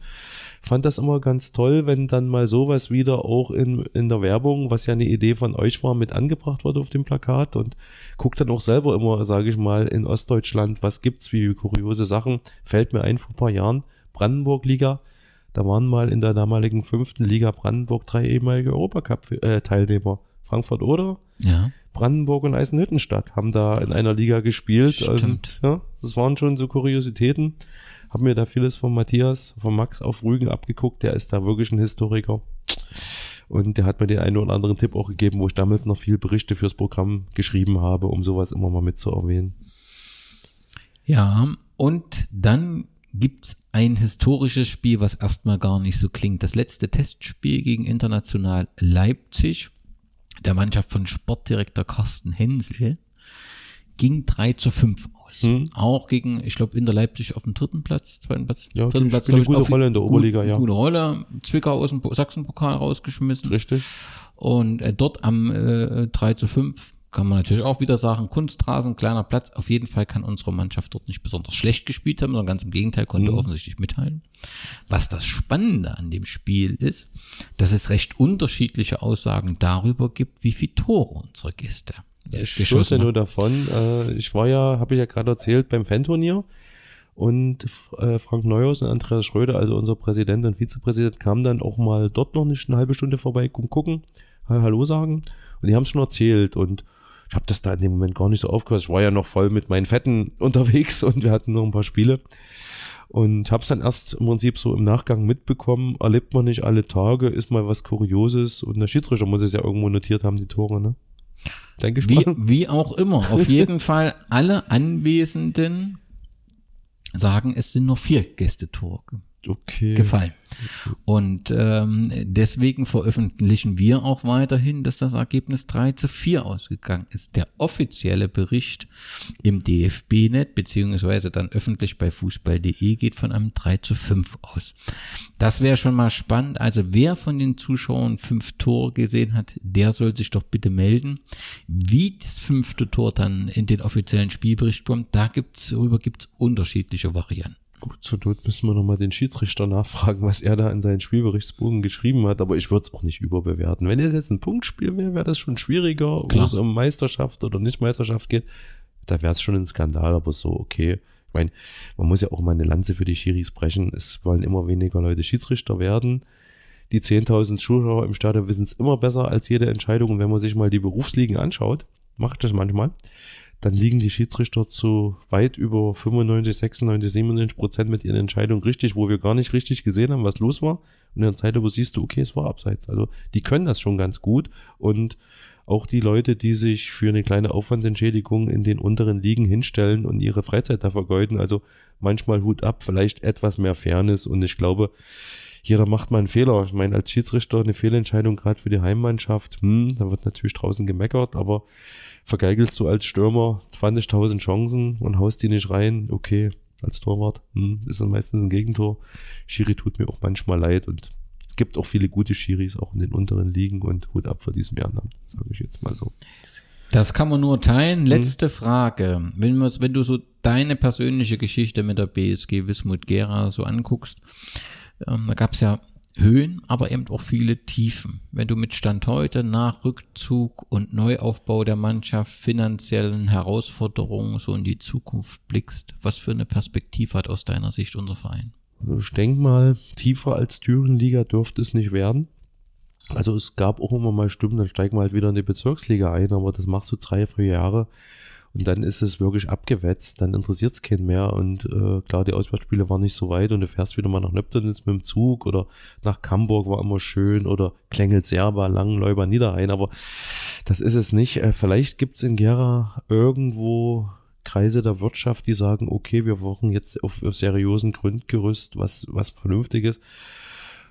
fand das immer ganz toll, wenn dann mal sowas wieder auch in, in der Werbung, was ja eine Idee von euch war, mit angebracht wurde auf dem Plakat und guckt dann auch selber immer, sage ich mal, in Ostdeutschland, was gibt's wie kuriose Sachen. Fällt mir ein vor ein paar Jahren, Brandenburg-Liga. Da waren mal in der damaligen fünften Liga Brandenburg drei ehemalige Europacup-Teilnehmer. Frankfurt oder ja, Brandenburg und Eisenhüttenstadt haben da in einer Liga gespielt. Stimmt. Und, ja, das waren schon so Kuriositäten. Haben mir da vieles von Matthias, von Max auf Rügen abgeguckt. Der ist da wirklich ein Historiker. Und der hat mir den einen oder anderen Tipp auch gegeben, wo ich damals noch viel Berichte fürs Programm geschrieben habe, um sowas immer mal mit zu erwähnen. ja. Und dann gibt's ein historisches Spiel, was erstmal gar nicht so klingt. Das letzte Testspiel gegen International Leipzig, der Mannschaft von Sportdirektor Carsten Hensel. ging 3 zu 5 aus. Hm. Auch gegen, ich glaube, Inter Leipzig auf dem dritten Platz, zweiten Platz, ja, dritten Platz, glaube ich. Gute Rolle in der Oberliga, gut, ja. Gute Rolle. Zwickau aus dem Sachsenpokal rausgeschmissen. Richtig. Und äh, dort am äh, 3 zu 5 kann man natürlich auch wieder sagen, Kunstrasen, kleiner Platz. Auf jeden Fall kann unsere Mannschaft dort nicht besonders schlecht gespielt haben, sondern ganz im Gegenteil konnte mhm. offensichtlich mithalten. Was das Spannende an dem Spiel ist, dass es recht unterschiedliche Aussagen darüber gibt, wie viele Tore unsere Gäste ich geschossen ja nur davon. Äh, ich war ja, habe ich ja gerade erzählt, beim Fan-Turnier und äh, Frank Neuhaus und Andreas Schröder, also unser Präsident und Vizepräsident, kamen dann auch mal dort noch nicht eine halbe Stunde vorbei, gucken, Hallo sagen und die haben es schon erzählt und ich habe das da in dem Moment gar nicht so aufgehört. Ich war ja noch voll mit meinen Fetten unterwegs und wir hatten noch ein paar Spiele. Und habe es dann erst im Prinzip so im Nachgang mitbekommen. Erlebt man nicht alle Tage, ist mal was Kurioses. Und der Schiedsrichter muss es ja irgendwo notiert haben, die Tore, ne? Denke ich wie, mal. wie auch immer. Auf jeden Fall alle Anwesenden sagen, es sind nur vier Gästetore okay. gefallen. Und ähm, deswegen veröffentlichen wir auch weiterhin, dass das Ergebnis 3 zu 4 ausgegangen ist. Der offizielle Bericht im DFB-Net, beziehungsweise dann öffentlich bei fußball.de, geht von einem 3 zu 5 aus. Das wäre schon mal spannend. Also wer von den Zuschauern fünf Tore gesehen hat, der soll sich doch bitte melden. Wie das fünfte Tor dann in den offiziellen Spielbericht kommt, da gibt's, darüber gibt's unterschiedliche Varianten. Gut, zur Not müssen wir nochmal den Schiedsrichter nachfragen, was er da in seinen Spielberichtsbogen geschrieben hat, aber ich würde es auch nicht überbewerten. Wenn es jetzt ein Punktspiel wäre, wäre das schon schwieriger, Klar. wo es um Meisterschaft oder Nicht-Meisterschaft geht. Da wäre es schon ein Skandal, aber so, okay. Ich meine, man muss ja auch mal eine Lanze für die Schiris brechen. Es wollen immer weniger Leute Schiedsrichter werden. Die 10.000 Zuschauer im Stadion wissen es immer besser als jede Entscheidung. Und wenn man sich mal die Berufsligen anschaut, macht das manchmal, dann liegen die Schiedsrichter zu weit über 95, 96, 97 Prozent mit ihren Entscheidungen richtig, wo wir gar nicht richtig gesehen haben, was los war. Und in der Zeit, wo siehst du, okay, es war abseits. Also die können das schon ganz gut und auch die Leute, die sich für eine kleine Aufwandsentschädigung in den unteren Ligen hinstellen und ihre Freizeit da vergeuden. Also manchmal Hut ab, vielleicht etwas mehr Fairness und ich glaube, jeder macht mal einen Fehler. Ich meine, als Schiedsrichter eine Fehlentscheidung gerade für die Heimmannschaft, hm, da wird natürlich draußen gemeckert, aber vergeigelst du als Stürmer 20.000 Chancen und haust die nicht rein, okay, als Torwart, hm, ist dann meistens ein Gegentor. Schiri tut mir auch manchmal leid und es gibt auch viele gute Schiris, auch in den unteren Ligen und Hut ab vor diesem Ehrenamt, sage ich jetzt mal so. Das kann man nur teilen. Hm. Letzte. Frage. Wenn, wenn du so deine persönliche Geschichte mit der BSG Wismut Gera so anguckst, ähm, da gab es ja Höhen, aber eben auch viele Tiefen. Wenn du mit Stand heute nach Rückzug und Neuaufbau der Mannschaft, finanziellen Herausforderungen so in die Zukunft blickst, was für eine Perspektive hat aus deiner Sicht unser Verein? Also ich denke mal, tiefer als Thüringenliga dürfte es nicht werden. Also es gab auch immer mal Stimmen, dann steigen wir halt wieder in die Bezirksliga ein, aber das machst du drei, vier Jahre und dann ist es wirklich abgewetzt, dann interessiert es keinen mehr. Und äh, klar, die Auswärtsspiele waren nicht so weit und du fährst wieder mal nach Nöptenitz mit dem Zug oder nach Hamburg war immer schön oder Klengel Serba, Langenläuber, Niederrhein. Aber das ist es nicht. Äh, vielleicht gibt es in Gera irgendwo Kreise der Wirtschaft, die sagen, okay, wir brauchen jetzt auf, auf seriösen Grundgerüst was, was Vernünftiges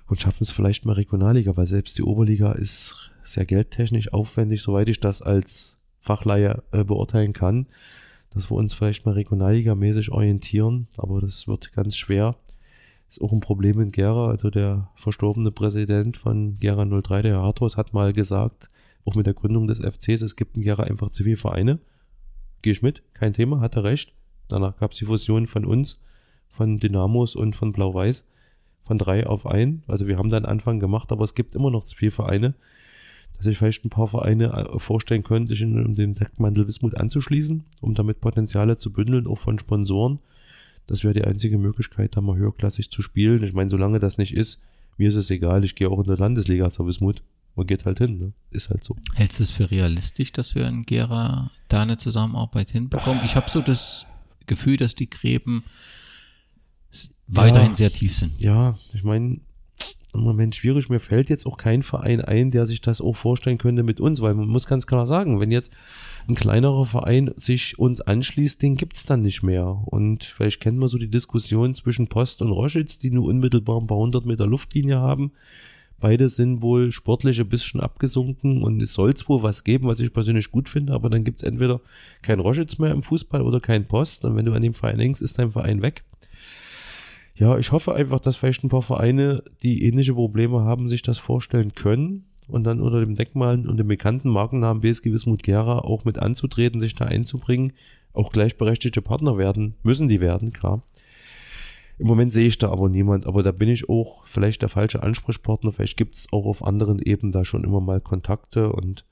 und schaffen es vielleicht mal Regionalliga, weil selbst die Oberliga ist sehr geldtechnisch aufwendig, soweit ich das als Fachleihe äh, beurteilen kann, dass wir uns vielleicht mal regionalligamäßig orientieren, aber das wird ganz schwer. Ist auch ein Problem in Gera. Also der verstorbene Präsident von Gera 03, der Herr Harthaus, hat mal gesagt, auch mit der Gründung des FCs, es gibt in Gera einfach zu viele Vereine. Gehe ich mit, kein Thema, hat er recht. Danach gab es die Fusion von uns, von Dynamos und von Blau-Weiß, von drei auf ein. Also wir haben da einen Anfang gemacht, aber es gibt immer noch zu viele Vereine dass sich vielleicht ein paar Vereine äh, vorstellen können, sich in, dem Deckmantel Wismut anzuschließen, um damit Potenziale zu bündeln, auch von Sponsoren. Das wäre die einzige Möglichkeit, da mal höherklassig zu spielen. Ich meine, solange das nicht ist, mir ist es egal, ich gehe auch in der Landesliga zur Wismut. Man geht halt hin, ne? Ist halt so. Hältst du es für realistisch, dass wir in Gera da eine Zusammenarbeit hinbekommen? Ich habe so das Gefühl, dass die Gräben weiterhin ja, sehr tief sind. Ja, ich meine, im Moment schwierig. Mir fällt jetzt auch kein Verein ein, der sich das auch vorstellen könnte mit uns, weil man muss ganz klar sagen, wenn jetzt ein kleinerer Verein sich uns anschließt, den gibt es dann nicht mehr. Und vielleicht kennen wir so die Diskussion zwischen Post und Roschitz, die nur unmittelbar ein paar hundert Meter Luftlinie haben. Beide sind wohl sportlich ein bisschen abgesunken und es soll wohl was geben, was ich persönlich gut finde, aber dann gibt es entweder kein Roschitz mehr im Fußball oder kein Post und wenn du an dem Verein hängst, ist dein Verein weg. Ja, ich hoffe einfach, dass vielleicht ein paar Vereine, die ähnliche Probleme haben, sich das vorstellen können und dann unter dem Deckmal und dem bekannten Markennamen BSG Wismut Gera auch mit anzutreten, sich da einzubringen, auch gleichberechtigte Partner werden, müssen die werden, klar. Im Moment sehe ich da aber niemand, aber da bin ich auch vielleicht der falsche Ansprechpartner. Vielleicht gibt es auch auf anderen Ebenen da schon immer mal Kontakte und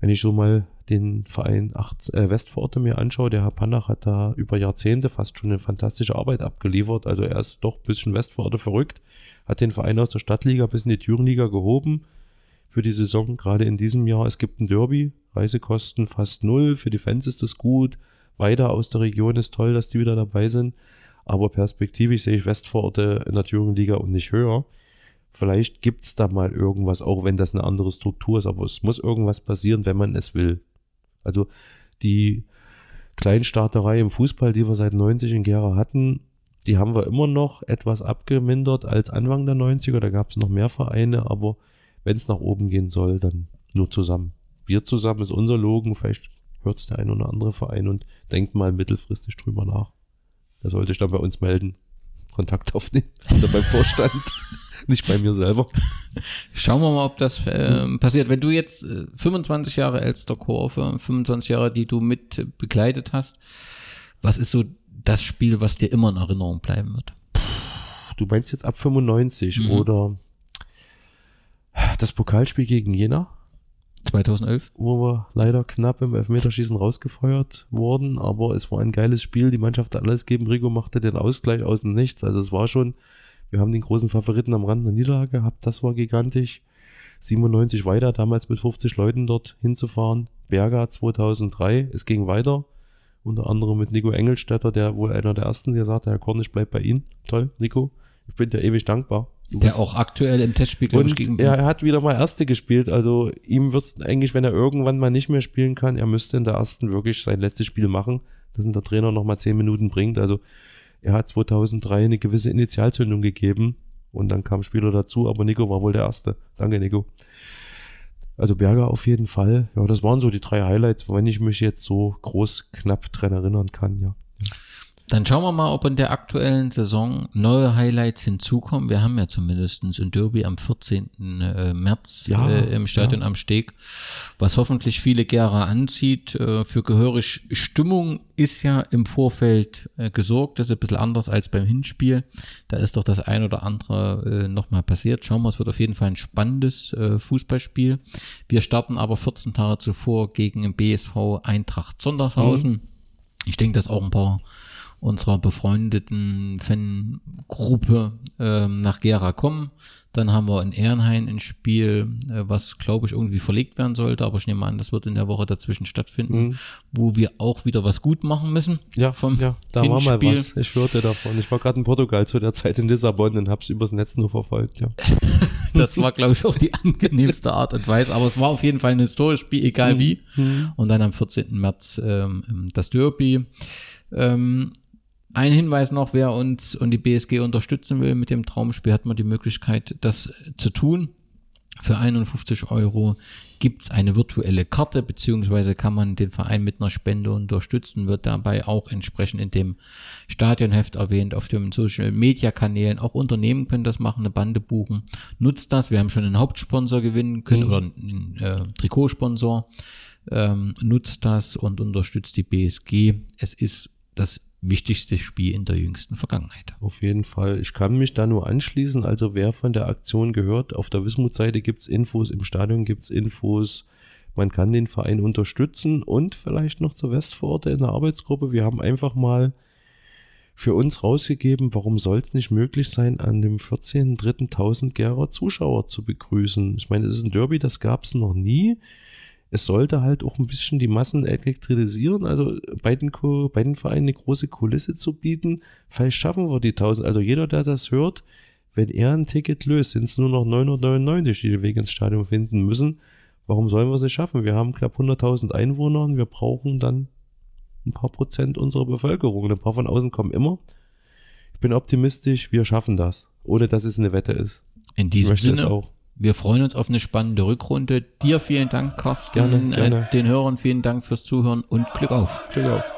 wenn ich so mal den Verein Acht, äh, Westforte mir anschaue, der Herr Panach hat da über Jahrzehnte fast schon eine fantastische Arbeit abgeliefert. Also er ist doch ein bisschen Westforte verrückt, hat den Verein aus der Stadtliga bis in die Thüringenliga gehoben für die Saison, gerade in diesem Jahr. Es gibt ein Derby, Reisekosten fast null, für die Fans ist das gut. Weiter aus der Region ist toll, dass die wieder dabei sind. Aber perspektivisch sehe ich Westforte in der Thüringenliga und nicht höher. Vielleicht gibt es da mal irgendwas, auch wenn das eine andere Struktur ist, aber es muss irgendwas passieren, wenn man es will. Also die Kleinstarterei im Fußball, die wir seit 90 in Gera hatten, die haben wir immer noch etwas abgemindert als Anfang der 90er. Da gab es noch mehr Vereine, aber wenn es nach oben gehen soll, dann nur zusammen. Wir zusammen ist unser Logen, vielleicht hört es der ein oder andere Verein und denkt mal mittelfristig drüber nach. Da sollte ich dann bei uns melden, Kontakt aufnehmen oder beim Vorstand. Nicht bei mir selber. Schauen wir mal, ob das äh, passiert. Wenn du jetzt äh, 25 Jahre Elsterkurve, 25 Jahre, die du mit begleitet hast, was ist so das Spiel, was dir immer in Erinnerung bleiben wird? Du meinst jetzt ab 95 mhm. oder das Pokalspiel gegen Jena? 2011. Wo wir leider knapp im Elfmeterschießen rausgefeuert wurden, aber es war ein geiles Spiel. Die Mannschaft hat alles gegeben. Rico machte den Ausgleich aus dem Nichts. Also es war schon wir haben den großen Favoriten am Rand der Niederlage gehabt. Das war gigantisch. 97 weiter, damals mit 50 Leuten dort hinzufahren. Berga 2003. Es ging weiter. Unter anderem mit Nico Engelstädter, der wohl einer der ersten, der sagte, Herr Korn, ich bleib bei Ihnen. Toll, Nico. Ich bin dir ewig dankbar. Du der auch aktuell im Testspiel, glaube ich, gegen. Er, er hat wieder mal Erste gespielt. Also ihm wird es eigentlich, wenn er irgendwann mal nicht mehr spielen kann, er müsste in der ersten wirklich sein letztes Spiel machen, dass ihn der Trainer nochmal zehn Minuten bringt. Also er hat 2003 eine gewisse Initialzündung gegeben und dann kam Spieler dazu, aber Nico war wohl der Erste. Danke, Nico. Also Berger auf jeden Fall. Ja, das waren so die drei Highlights, wenn ich mich jetzt so groß knapp dran erinnern kann, ja. Dann schauen wir mal, ob in der aktuellen Saison neue Highlights hinzukommen. Wir haben ja zumindest ein Derby am 14. Äh, März ja, äh, im Stadion ja. am Steg, was hoffentlich viele Gera anzieht. Äh, für gehörig Stimmung ist ja im Vorfeld äh, gesorgt. Das ist ein bisschen anders als beim Hinspiel. Da ist doch das ein oder andere äh, nochmal passiert. Schauen wir, es wird auf jeden Fall ein spannendes äh, Fußballspiel. Wir starten aber 14 Tage zuvor gegen den BSV Eintracht Sondershausen. Mhm. Ich denke, dass auch ein paar unserer befreundeten Fangruppe ähm, nach Gera kommen. Dann haben wir in Ehrenhain ein Spiel, äh, was glaube ich irgendwie verlegt werden sollte, aber ich nehme an, das wird in der Woche dazwischen stattfinden, mhm. wo wir auch wieder was gut machen müssen. Ja, vom ja da Hinspiel. war mal was. Ich hörte davon. Ich war gerade in Portugal zu der Zeit in Lissabon und habe es übers Netz nur verfolgt. Ja. das war glaube ich auch die angenehmste Art und Weise, aber es war auf jeden Fall ein historisches Spiel, egal mhm. wie. Mhm. Und dann am 14. März ähm, das Derby. Ähm, ein Hinweis noch, wer uns und die BSG unterstützen will mit dem Traumspiel, hat man die Möglichkeit, das zu tun. Für 51 Euro gibt's eine virtuelle Karte, beziehungsweise kann man den Verein mit einer Spende unterstützen, wird dabei auch entsprechend in dem Stadionheft erwähnt, auf den Social Media Kanälen. Auch Unternehmen können das machen, eine Bande buchen. Nutzt das. Wir haben schon einen Hauptsponsor gewinnen können mhm. oder einen äh, Trikotsponsor. Ähm, nutzt das und unterstützt die BSG. Es ist das wichtigste Spiel in der jüngsten Vergangenheit. Auf jeden Fall. Ich kann mich da nur anschließen. Also wer von der Aktion gehört, auf der Wismut-Seite gibt es Infos, im Stadion gibt es Infos. Man kann den Verein unterstützen und vielleicht noch zur Westpforte in der Arbeitsgruppe. Wir haben einfach mal für uns rausgegeben, warum soll es nicht möglich sein, an dem 14.3.1000 Gera Zuschauer zu begrüßen. Ich meine, es ist ein Derby, das gab es noch nie es sollte halt auch ein bisschen die Massen elektrisieren, also beiden, beiden Vereinen eine große Kulisse zu bieten. Vielleicht schaffen wir die 1000. Also jeder, der das hört, wenn er ein Ticket löst, sind es nur noch 999, die den Weg ins Stadion finden müssen. Warum sollen wir sie schaffen? Wir haben knapp 100.000 Einwohner und wir brauchen dann ein paar Prozent unserer Bevölkerung. Ein paar von außen kommen immer. Ich bin optimistisch, wir schaffen das, ohne dass es eine Wette ist. In diesem Sinne, Wir freuen uns auf eine spannende Rückrunde. Dir vielen Dank, Carsten. Gerne, gerne. Äh, den Hörern vielen Dank fürs Zuhören und Glück auf. Glück auf.